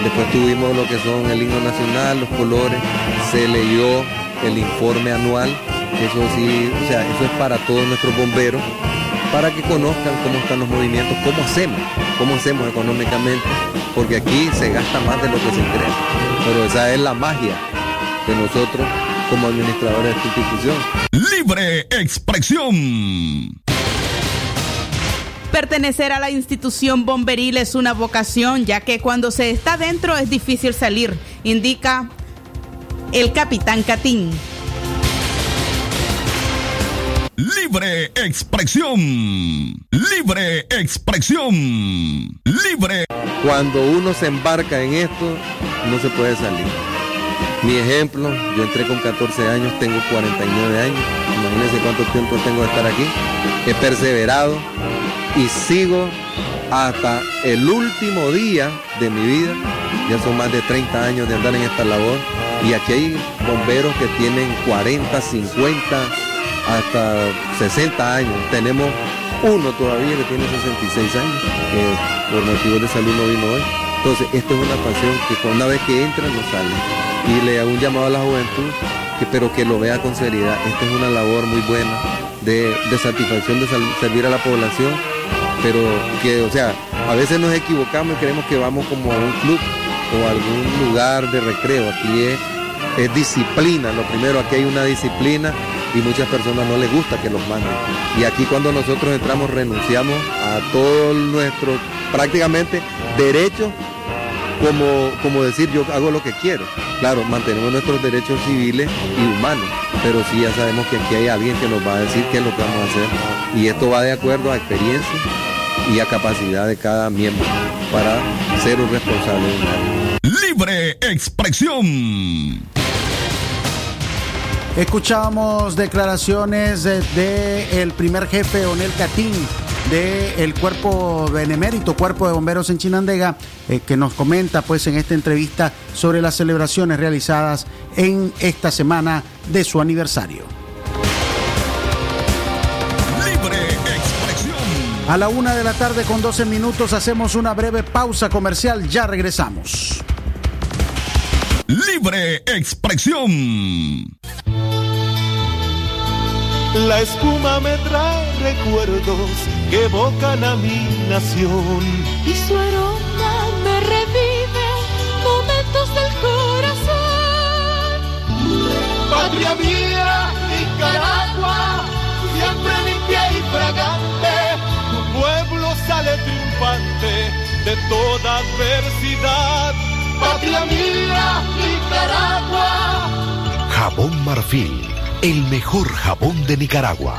Speaker 18: después tuvimos lo que son el himno nacional, los colores, se leyó el informe anual, eso sí, o sea, eso es para todos nuestros bomberos, para que conozcan cómo están los movimientos, cómo hacemos, cómo hacemos económicamente, porque aquí se gasta más de lo que se cree, pero esa es la magia de nosotros como administradores de esta institución.
Speaker 3: Libre expresión.
Speaker 4: Pertenecer a la institución bomberil es una vocación, ya que cuando se está dentro es difícil salir, indica el capitán Catín.
Speaker 3: Libre expresión. Libre expresión. Libre.
Speaker 18: Cuando uno se embarca en esto, no se puede salir. Mi ejemplo, yo entré con 14 años, tengo 49 años. Imagínense cuánto tiempo tengo de estar aquí. He perseverado y sigo hasta el último día de mi vida. Ya son más de 30 años de andar en esta labor. Y aquí hay bomberos que tienen 40, 50, hasta 60 años. Tenemos uno todavía que tiene 66 años, que por motivos de salud no vino hoy. Entonces, esta es una pasión que una vez que entra no sale. Y le hago un llamado a la juventud, que, pero que lo vea con seriedad. Esta es una labor muy buena de, de satisfacción de servir a la población, pero que, o sea, a veces nos equivocamos y creemos que vamos como a un club o a algún lugar de recreo. Aquí es, es disciplina, lo primero, aquí hay una disciplina y muchas personas no les gusta que los manden. Y aquí cuando nosotros entramos renunciamos a todos nuestros prácticamente derechos como, como decir yo hago lo que quiero. Claro, mantenemos nuestros derechos civiles y humanos, pero sí ya sabemos que aquí hay alguien que nos va a decir qué es lo que vamos a hacer. Y esto va de acuerdo a experiencia y a capacidad de cada miembro para ser un responsable de área.
Speaker 3: Libre expresión.
Speaker 2: Escuchamos declaraciones del de, el primer jefe Onel Catín del cuerpo benemérito, cuerpo de bomberos en Chinandega, eh, que nos comenta pues en esta entrevista sobre las celebraciones realizadas en esta semana de su aniversario. A la una de la tarde con 12 minutos hacemos una breve pausa comercial, ya regresamos.
Speaker 3: Libre expresión.
Speaker 19: La espuma me trae recuerdos que evocan a mi nación.
Speaker 20: Y su aroma me revive momentos del corazón.
Speaker 19: Patria mía, Nicaragua, siempre limpia y fragante. Tu pueblo sale triunfante de toda adversidad. Patria mía, Nicaragua.
Speaker 14: Jabón Marfil, el mejor jabón de Nicaragua.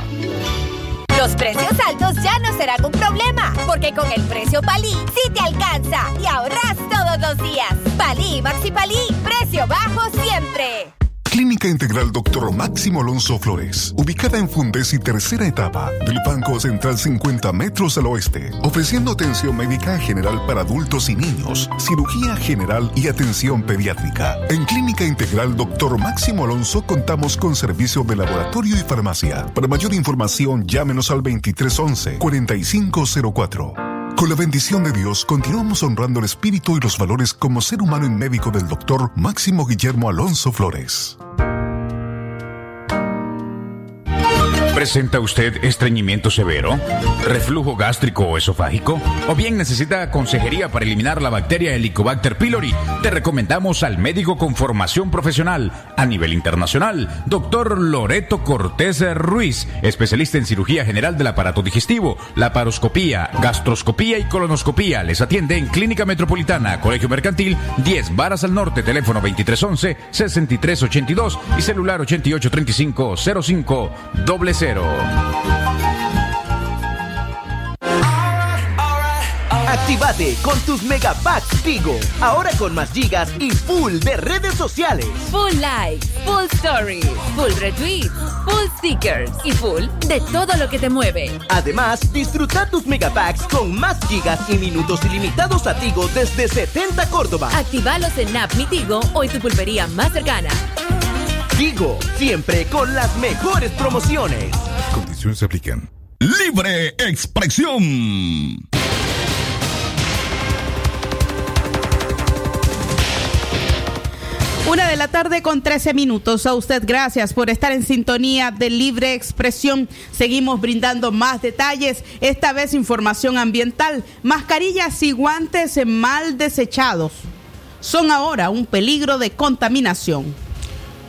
Speaker 5: Los precios altos ya no serán un problema, porque con el precio Palí sí te alcanza y ahorras todos los días. Palí Maxi Palí, precio bajo siempre.
Speaker 21: Clínica Integral Dr. Máximo Alonso Flores, ubicada en Fundes y tercera etapa del Banco Central 50 metros al oeste, ofreciendo atención médica general para adultos y niños, cirugía general y atención pediátrica. En Clínica Integral Dr. Máximo Alonso contamos con servicio de laboratorio y farmacia. Para mayor información, llámenos al 2311-4504. Con la bendición de Dios, continuamos honrando el espíritu y los valores como ser humano y médico del doctor Máximo Guillermo Alonso Flores.
Speaker 15: ¿Presenta usted estreñimiento severo? ¿Reflujo gástrico o esofágico? ¿O bien necesita consejería para eliminar la bacteria Helicobacter pylori? Te recomendamos al médico con formación profesional a nivel internacional, doctor Loreto Cortés Ruiz, especialista en cirugía general del aparato digestivo, laparoscopía, gastroscopía y colonoscopía. Les atiende en Clínica Metropolitana, Colegio Mercantil, 10 Varas al Norte, teléfono 2311-6382 y celular 8835-05 doble cero.
Speaker 22: Actívate con tus megapacks Tigo. Ahora con más gigas y full de redes sociales.
Speaker 7: Full likes, full stories, full retweets, full stickers y full de todo lo que te mueve.
Speaker 22: Además, disfruta tus megapacks con más gigas y minutos ilimitados a Tigo desde 70 Córdoba.
Speaker 7: Actívalos en App Mi Tigo o en tu pulpería más cercana.
Speaker 22: Tigo, siempre con las mejores promociones.
Speaker 3: Condiciones se aplican. Libre expresión.
Speaker 4: Una de la tarde con 13 minutos. A usted gracias por estar en sintonía de Libre Expresión. Seguimos brindando más detalles, esta vez información ambiental. Mascarillas y guantes mal desechados son ahora un peligro de contaminación.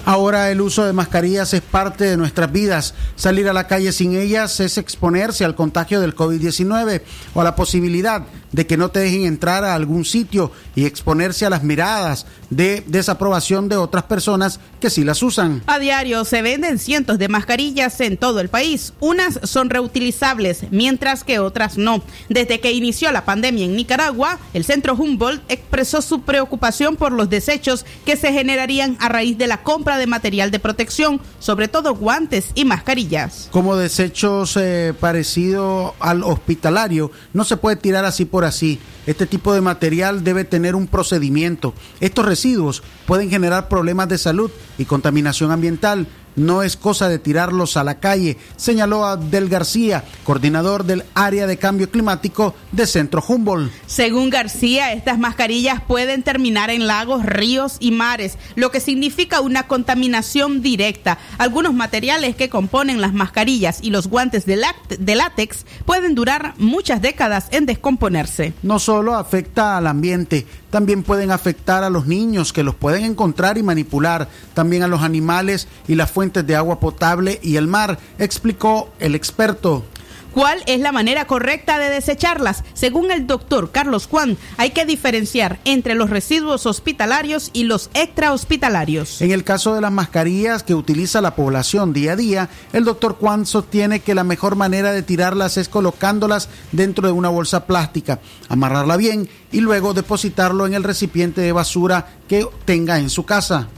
Speaker 2: Ahora el uso de mascarillas es parte de nuestras vidas. Salir a la calle sin ellas es exponerse al contagio del COVID-19 o a la posibilidad de que no te dejen entrar a algún sitio y exponerse a las miradas de desaprobación de otras personas que sí las usan.
Speaker 4: A diario se venden cientos de mascarillas en todo el país. Unas son reutilizables, mientras que otras no. Desde que inició la pandemia en Nicaragua, el Centro Humboldt expresó su preocupación por los desechos que se generarían a raíz de la compra de material de protección, sobre todo guantes y mascarillas.
Speaker 2: Como desechos eh, parecido al hospitalario, no se puede tirar así por así. Este tipo de material debe tener un procedimiento. Estos residuos pueden generar problemas de salud y contaminación ambiental no es cosa de tirarlos a la calle, señaló Abdel García, coordinador del área de cambio climático de Centro Humboldt.
Speaker 4: Según García, estas mascarillas pueden terminar en lagos, ríos y mares, lo que significa una contaminación directa. Algunos materiales que componen las mascarillas y los guantes de, de látex pueden durar muchas décadas en descomponerse.
Speaker 2: No solo afecta al ambiente, también pueden afectar a los niños que los pueden encontrar y manipular, también a los animales y las fuentes de agua potable y el mar, explicó el experto.
Speaker 4: ¿Cuál es la manera correcta de desecharlas? Según el doctor Carlos Juan, hay que diferenciar entre los residuos hospitalarios y los extrahospitalarios.
Speaker 2: En el caso de las mascarillas que utiliza la población día a día, el doctor Juan sostiene que la mejor manera de tirarlas es colocándolas dentro de una bolsa plástica, amarrarla bien y luego depositarlo en el recipiente de basura que tenga en su casa.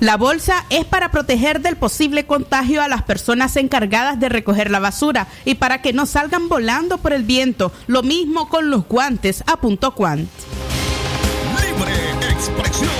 Speaker 4: La bolsa es para proteger del posible contagio a las personas encargadas de recoger la basura y para que no salgan volando por el viento. Lo mismo con los guantes, apuntó Quant.
Speaker 3: Libre expresión.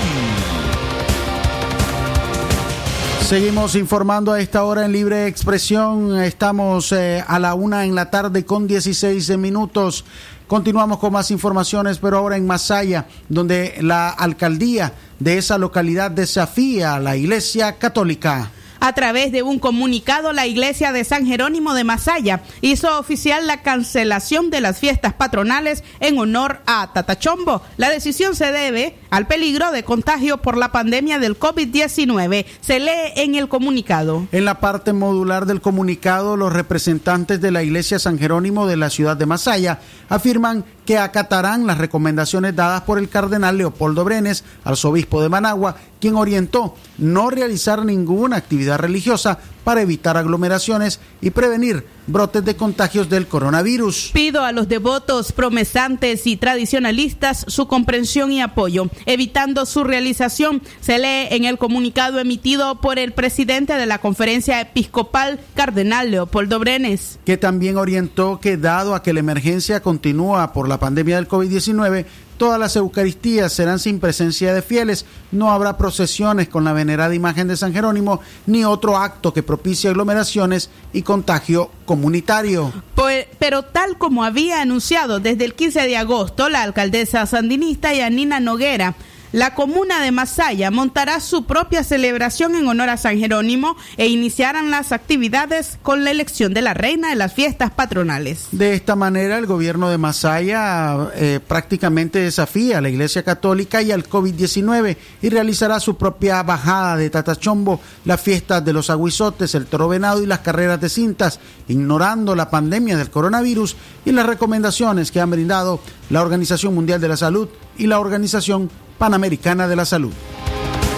Speaker 2: Seguimos informando a esta hora en Libre Expresión. Estamos eh, a la una en la tarde con 16 minutos. Continuamos con más informaciones, pero ahora en Masaya, donde la alcaldía de esa localidad desafía a la Iglesia Católica.
Speaker 4: A través de un comunicado, la iglesia de San Jerónimo de Masaya hizo oficial la cancelación de las fiestas patronales en honor a Tatachombo. La decisión se debe al peligro de contagio por la pandemia del COVID-19. Se lee en el comunicado.
Speaker 2: En la parte modular del comunicado, los representantes de la iglesia San Jerónimo de la ciudad de Masaya afirman que acatarán las recomendaciones dadas por el cardenal Leopoldo Brenes, arzobispo de Managua, quien orientó no realizar ninguna actividad religiosa para evitar aglomeraciones y prevenir brotes de contagios del coronavirus.
Speaker 4: Pido a los devotos, promesantes y tradicionalistas su comprensión y apoyo, evitando su realización. Se lee en el comunicado emitido por el presidente de la conferencia episcopal, cardenal Leopoldo Brenes.
Speaker 2: Que también orientó que dado a que la emergencia continúa por la pandemia del COVID-19, Todas las Eucaristías serán sin presencia de fieles, no habrá procesiones con la venerada imagen de San Jerónimo, ni otro acto que propicie aglomeraciones y contagio comunitario.
Speaker 4: Pues, pero tal como había anunciado desde el 15 de agosto la alcaldesa sandinista Yanina Noguera, la comuna de Masaya montará su propia celebración en honor a San Jerónimo e iniciarán las actividades con la elección de la reina de las fiestas patronales.
Speaker 2: De esta manera, el gobierno de Masaya eh, prácticamente desafía a la Iglesia Católica y al COVID-19 y realizará su propia bajada de Tatachombo, las fiestas de los aguizotes, el toro venado y las carreras de cintas, ignorando la pandemia del coronavirus y las recomendaciones que han brindado la Organización Mundial de la Salud y la Organización Panamericana de la Salud.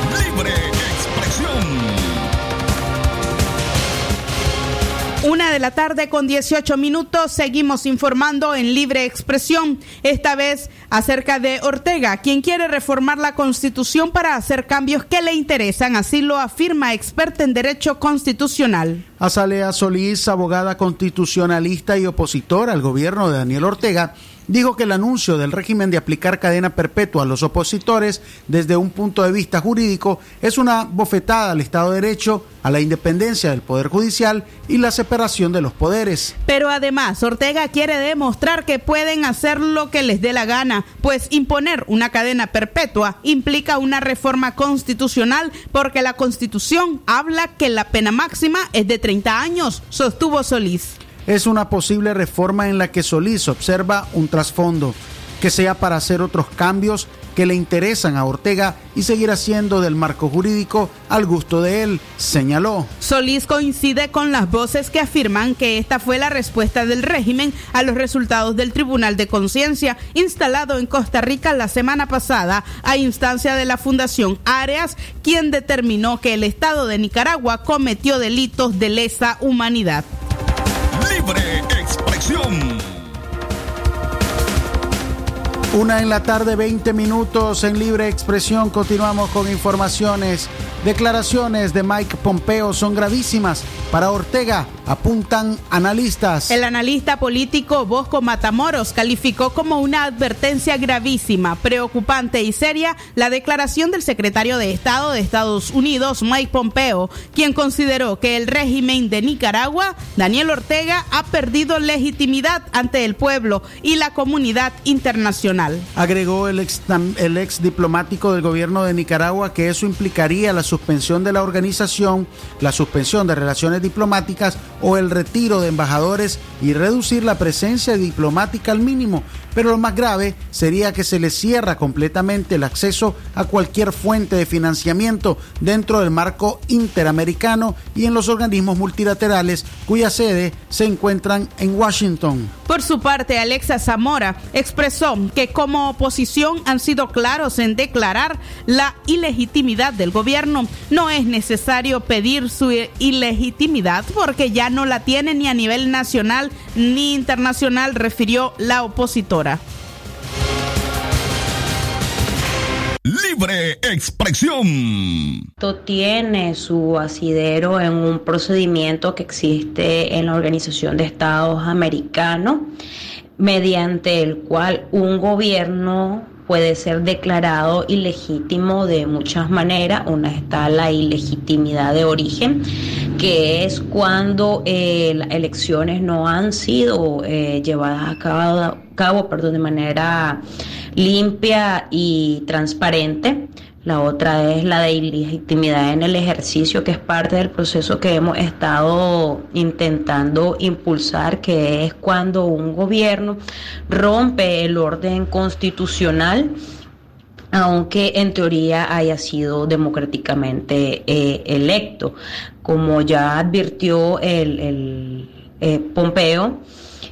Speaker 3: Libre expresión.
Speaker 4: Una de la tarde con 18 minutos, seguimos informando en libre expresión, esta vez acerca de Ortega, quien quiere reformar la constitución para hacer cambios que le interesan, así lo afirma experta en derecho constitucional.
Speaker 2: Azalea Solís, abogada constitucionalista y opositora al gobierno de Daniel Ortega, dijo que el anuncio del régimen de aplicar cadena perpetua a los opositores desde un punto de vista jurídico es una bofetada al Estado de Derecho, a la independencia del Poder Judicial y la separación de los poderes.
Speaker 4: Pero además, Ortega quiere demostrar que pueden hacer lo que les dé la gana, pues imponer una cadena perpetua implica una reforma constitucional porque la Constitución habla que la pena máxima es de 30 años, sostuvo Solís
Speaker 2: es una posible reforma en la que Solís observa un trasfondo. que sea para hacer otros cambios que le interesan a Ortega y seguir haciendo del marco jurídico al gusto de él, señaló.
Speaker 4: Solís coincide con las voces que afirman que esta fue la respuesta del régimen a los resultados del Tribunal de Conciencia instalado en Costa Rica la semana pasada a instancia de la Fundación Áreas, quien determinó que el Estado de Nicaragua cometió delitos de lesa humanidad.
Speaker 3: Libre expresión.
Speaker 2: Una en la tarde, 20 minutos en libre expresión. Continuamos con informaciones. Declaraciones de Mike Pompeo son gravísimas. Para Ortega, apuntan analistas.
Speaker 4: El analista político Bosco Matamoros calificó como una advertencia gravísima, preocupante y seria la declaración del secretario de Estado de Estados Unidos, Mike Pompeo, quien consideró que el régimen de Nicaragua, Daniel Ortega, ha perdido legitimidad ante el pueblo y la comunidad internacional.
Speaker 2: Agregó el ex, diplomático del gobierno de Nicaragua que eso implicaría la suspensión de la organización, la suspensión de relaciones diplomáticas o el retiro de embajadores y reducir la presencia diplomática al mínimo. Pero lo más grave sería que se le cierra completamente el acceso a cualquier fuente de financiamiento dentro del marco interamericano y en los organismos multilaterales cuya sede se encuentran en Washington.
Speaker 4: Por su parte, Alexa Zamora expresó que como oposición han sido claros en declarar la ilegitimidad del gobierno. No es necesario pedir su ilegitimidad porque ya no la tiene ni a nivel nacional ni internacional, refirió la opositora.
Speaker 3: Libre expresión.
Speaker 23: Esto tiene su asidero en un procedimiento que existe en la Organización de Estados Americanos, mediante el cual un gobierno puede ser declarado ilegítimo de muchas maneras. Una está la ilegitimidad de origen, que es cuando eh, las elecciones no han sido eh, llevadas a cabo, cabo perdón, de manera limpia y transparente. La otra es la de ilegitimidad en el ejercicio, que es parte del proceso que hemos estado intentando impulsar, que es cuando un gobierno rompe el orden constitucional aunque en teoría haya sido democráticamente eh, electo. Como ya advirtió el, eh, Pompeo,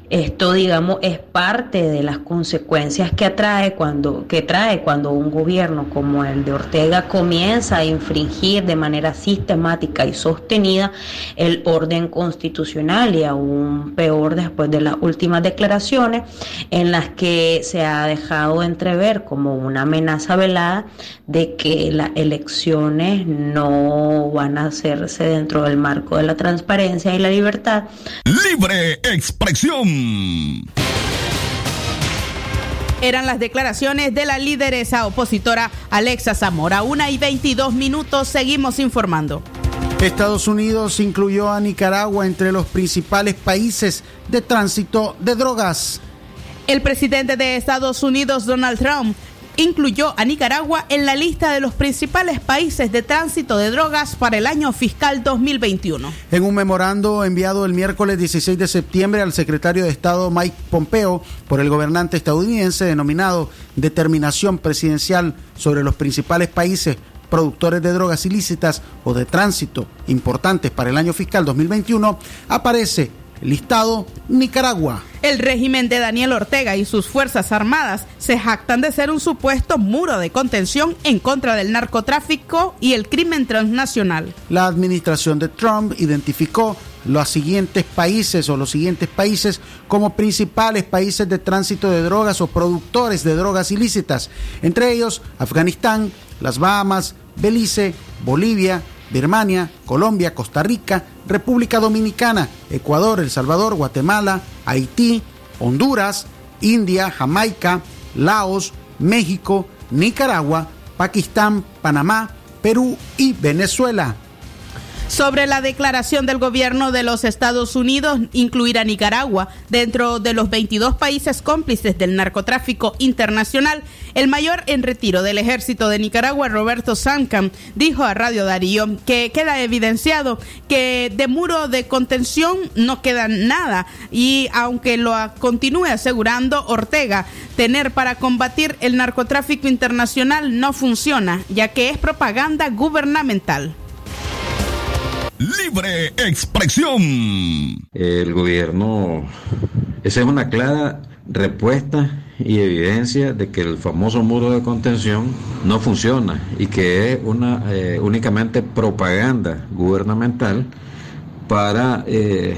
Speaker 23: esto, digamos, es parte de las consecuencias que atrae cuando, que trae cuando un gobierno como el de Ortega comienza a infringir de manera sistemática y sostenida el orden constitucional y aún peor después de las últimas declaraciones en las que se ha dejado entrever como una amenaza velada de que las elecciones no van a hacerse dentro del marco de la transparencia y la libertad.
Speaker 3: Libre expresión.
Speaker 4: Eran las declaraciones de la lideresa opositora Alexa Zamora. Una y 22 minutos, seguimos informando.
Speaker 2: Estados Unidos incluyó a Nicaragua entre los principales países de tránsito de drogas.
Speaker 4: El presidente de Estados Unidos, Donald Trump, incluyó a Nicaragua en la lista de los principales países de tránsito de drogas para el año fiscal 2021.
Speaker 2: En un memorando enviado el miércoles 16 de septiembre al secretario de Estado Mike Pompeo por el gobernante estadounidense denominado Determinación Presidencial sobre los principales países productores de drogas ilícitas o de tránsito importantes para el año fiscal 2021, aparece listado Nicaragua.
Speaker 4: El régimen de Daniel Ortega y sus Fuerzas Armadas se jactan de ser un supuesto muro de contención en contra del narcotráfico y el crimen transnacional.
Speaker 2: La administración de Trump identificó los siguientes países o los siguientes países como principales países de tránsito de drogas o productores de drogas ilícitas, entre ellos Afganistán, las Bahamas, Belice, Bolivia, Birmania, Colombia, Costa Rica, República Dominicana, Ecuador, El Salvador, Guatemala, Haití, Honduras, India, Jamaica, Laos, México, Nicaragua, Pakistán, Panamá, Perú y Venezuela.
Speaker 4: Sobre la declaración del gobierno de los Estados Unidos incluir a Nicaragua dentro de los 22 países cómplices del narcotráfico internacional. El mayor en retiro del ejército de Nicaragua, Roberto Sancam, dijo a Radio Darío que queda evidenciado que de muro de contención no queda nada y aunque lo continúe asegurando Ortega, tener para combatir el narcotráfico internacional no funciona, ya que es propaganda gubernamental.
Speaker 3: Libre expresión.
Speaker 24: El gobierno, esa es una clara respuesta y evidencia de que el famoso muro de contención no funciona y que es una eh, únicamente propaganda gubernamental para eh,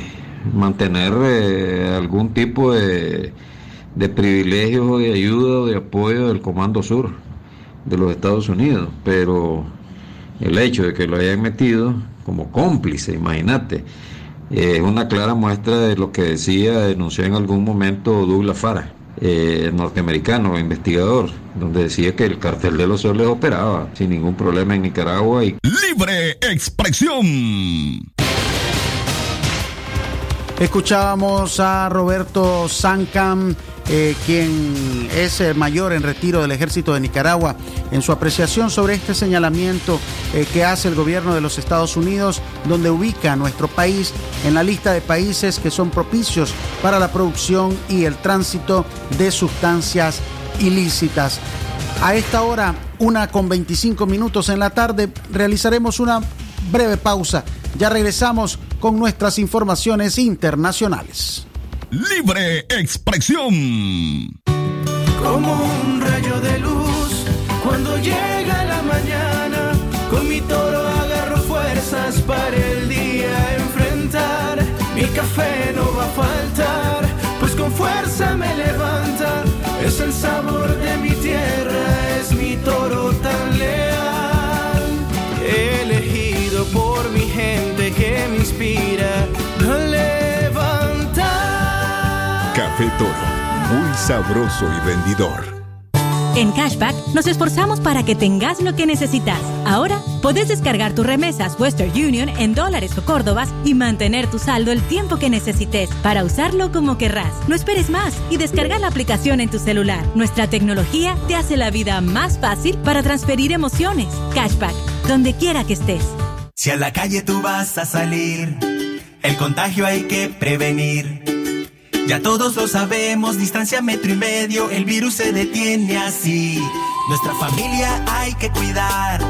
Speaker 24: mantener eh, algún tipo de, de privilegios o de ayuda o de apoyo del Comando Sur de los Estados Unidos, pero el hecho de que lo hayan metido como cómplice, imagínate, es una clara muestra de lo que decía, denunció en algún momento Douglas Farah, eh, norteamericano, investigador, donde decía que el cartel de los soles operaba sin ningún problema en Nicaragua y...
Speaker 3: Libre expresión.
Speaker 2: Escuchábamos a Roberto Sancam, eh, quien es el mayor en retiro del ejército de Nicaragua, en su apreciación sobre este señalamiento eh, que hace el gobierno de los Estados Unidos, donde ubica a nuestro país en la lista de países que son propicios para la producción y el tránsito de sustancias ilícitas. A esta hora, una con 25 minutos en la tarde, realizaremos una breve pausa. Ya regresamos con nuestras informaciones internacionales.
Speaker 3: Libre expresión.
Speaker 25: Como un rayo de luz cuando llega la mañana, con mi toro agarro fuerzas para el día enfrentar. Mi café no va a faltar, pues con fuerza me levanta. Es el sabor de mi gente que me inspira a levantar.
Speaker 3: Café Toro, muy sabroso y vendidor.
Speaker 26: En Cashback nos esforzamos para que tengas lo que necesitas. Ahora puedes descargar tus remesas Western Union en dólares o córdobas y mantener tu saldo el tiempo que necesites para usarlo como querrás. No esperes más y descarga la aplicación en tu celular. Nuestra tecnología te hace la vida más fácil para transferir emociones. Cashback, donde quiera que estés.
Speaker 27: Si a la calle tú vas a salir, el contagio hay que prevenir. Ya todos lo sabemos, distancia metro y medio, el virus se detiene así. Nuestra familia hay que cuidar,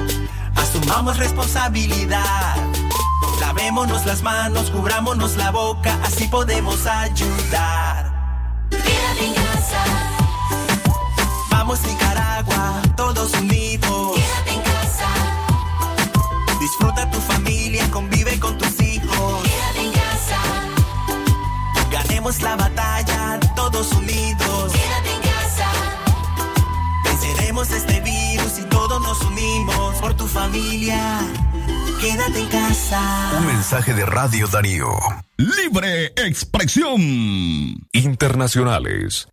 Speaker 27: asumamos responsabilidad. Lavémonos las manos, cubrámonos la boca, así podemos ayudar.
Speaker 20: Quédate en casa,
Speaker 27: Vamos Nicaragua, todos unidos. Disfruta tu familia, convive con tus hijos.
Speaker 20: quédate en casa,
Speaker 27: Ganemos la batalla, todos unidos.
Speaker 20: quédate en casa.
Speaker 27: Venceremos este virus y todos nos unimos por tu familia. Quédate en casa.
Speaker 3: Un mensaje de Radio Darío. Libre expresión. Internacionales.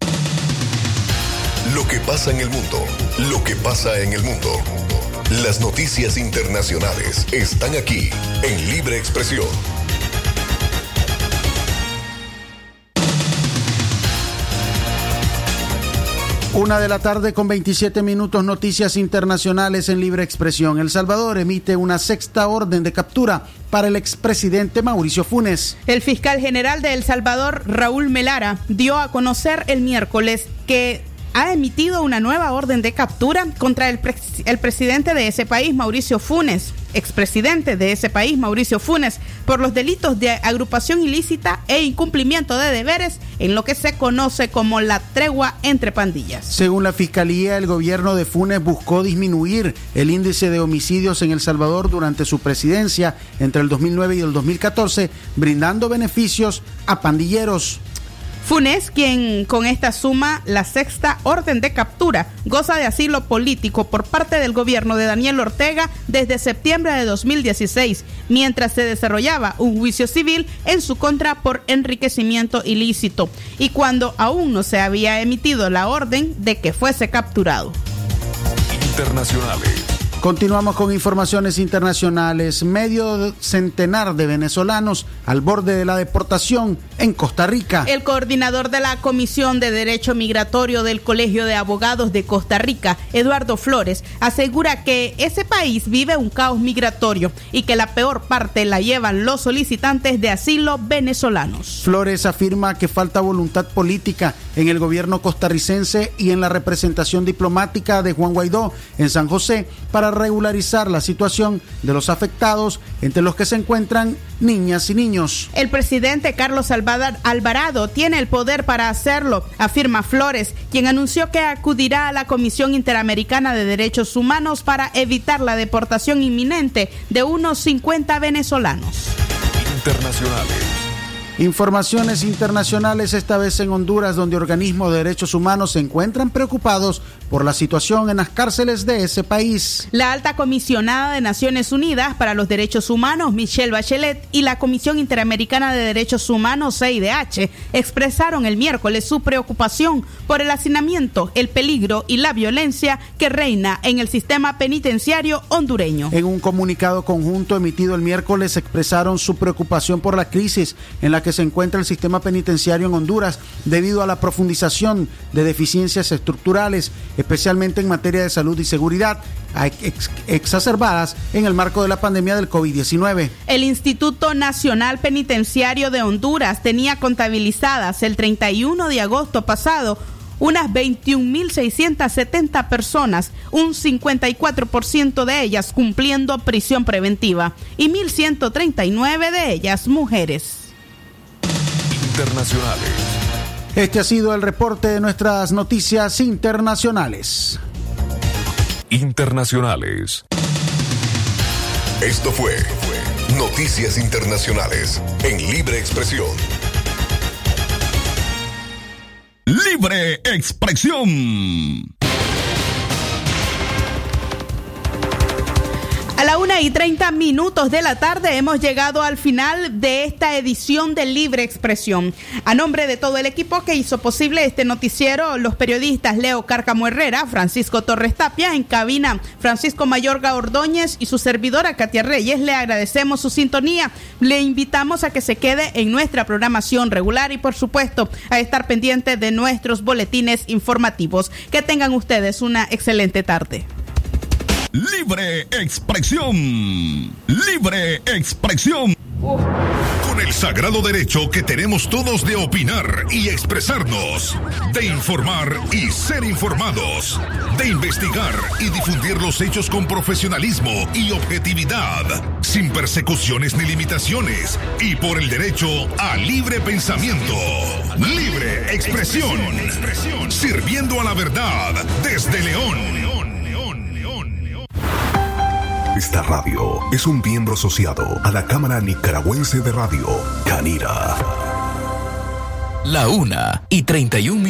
Speaker 3: Lo que pasa en el mundo. Lo que pasa en el mundo. Las noticias internacionales están aquí en Libre Expresión.
Speaker 2: Una de la tarde con 27 minutos, noticias internacionales en libre expresión. El Salvador emite una sexta orden de captura para el expresidente Mauricio Funes.
Speaker 4: El fiscal general de El Salvador, Raúl Melara, dio a conocer el miércoles que ha emitido una nueva orden de captura contra el, el presidente de ese país, Mauricio Funes, expresidente de ese país, Mauricio Funes, por los delitos de agrupación ilícita e incumplimiento de deberes en lo que se conoce como la tregua entre pandillas.
Speaker 2: Según la Fiscalía, el gobierno de Funes buscó disminuir el índice de homicidios en El Salvador durante su presidencia entre el 2009 y el 2014, brindando beneficios a pandilleros.
Speaker 4: Funes, quien con esta suma la sexta orden de captura, goza de asilo político por parte del gobierno de Daniel Ortega desde septiembre de 2016, mientras se desarrollaba un juicio civil en su contra por enriquecimiento ilícito y cuando aún no se había emitido la orden de que fuese capturado.
Speaker 3: Internacionales.
Speaker 2: Continuamos con informaciones internacionales. Medio centenar de venezolanos al borde de la deportación en Costa Rica.
Speaker 4: El coordinador de la Comisión de Derecho Migratorio del Colegio de Abogados de Costa Rica, Eduardo Flores, asegura que ese país vive un caos migratorio y que la peor parte la llevan los solicitantes de asilo venezolanos.
Speaker 2: Flores afirma que falta voluntad política en el gobierno costarricense y en la representación diplomática de Juan Guaidó en San José para regularizar la situación de los afectados, entre los que se encuentran niñas y niños.
Speaker 4: El presidente Carlos Alvarado tiene el poder para hacerlo, afirma Flores, quien anunció que acudirá a la Comisión Interamericana de Derechos Humanos para evitar la deportación inminente de unos 50 venezolanos.
Speaker 21: Internacionales.
Speaker 2: Informaciones internacionales, esta vez en Honduras, donde organismos de derechos humanos se encuentran preocupados por la situación en las cárceles de ese país.
Speaker 4: La alta comisionada de Naciones Unidas para los Derechos Humanos, Michelle Bachelet, y la Comisión Interamericana de Derechos Humanos, CIDH, expresaron el miércoles su preocupación por el hacinamiento, el peligro y la violencia que reina en el sistema penitenciario hondureño.
Speaker 2: En un comunicado conjunto emitido el miércoles expresaron su preocupación por la crisis en la que se encuentra el sistema penitenciario en Honduras debido a la profundización de deficiencias estructurales, especialmente en materia de salud y seguridad, ex exacerbadas en el marco de la pandemia del COVID-19.
Speaker 4: El Instituto Nacional Penitenciario de Honduras tenía contabilizadas el 31 de agosto pasado unas 21.670 personas, un 54% de ellas cumpliendo prisión preventiva y 1.139 de ellas mujeres.
Speaker 21: Internacionales.
Speaker 2: Este ha sido el reporte de nuestras noticias internacionales.
Speaker 21: Internacionales.
Speaker 3: Esto fue Noticias Internacionales en Libre Expresión. Libre Expresión.
Speaker 4: Y 30 minutos de la tarde hemos llegado al final de esta edición de Libre Expresión. A nombre de todo el equipo que hizo posible este noticiero, los periodistas Leo Cárcamo Herrera, Francisco Torres Tapia, en cabina Francisco Mayorga Ordóñez y su servidora Katia Reyes, le agradecemos su sintonía. Le invitamos a que se quede en nuestra programación regular y por supuesto a estar pendiente de nuestros boletines informativos. Que tengan ustedes una excelente tarde.
Speaker 3: Libre expresión. Libre expresión. Con el sagrado derecho que tenemos todos de opinar y expresarnos, de informar y ser informados, de investigar y difundir los hechos con profesionalismo y objetividad, sin persecuciones ni limitaciones, y por el derecho a libre pensamiento. Libre expresión. Sirviendo a la verdad desde León.
Speaker 21: Esta radio es un miembro asociado a la Cámara Nicaragüense de Radio, Canira.
Speaker 28: La una y 31 minutos.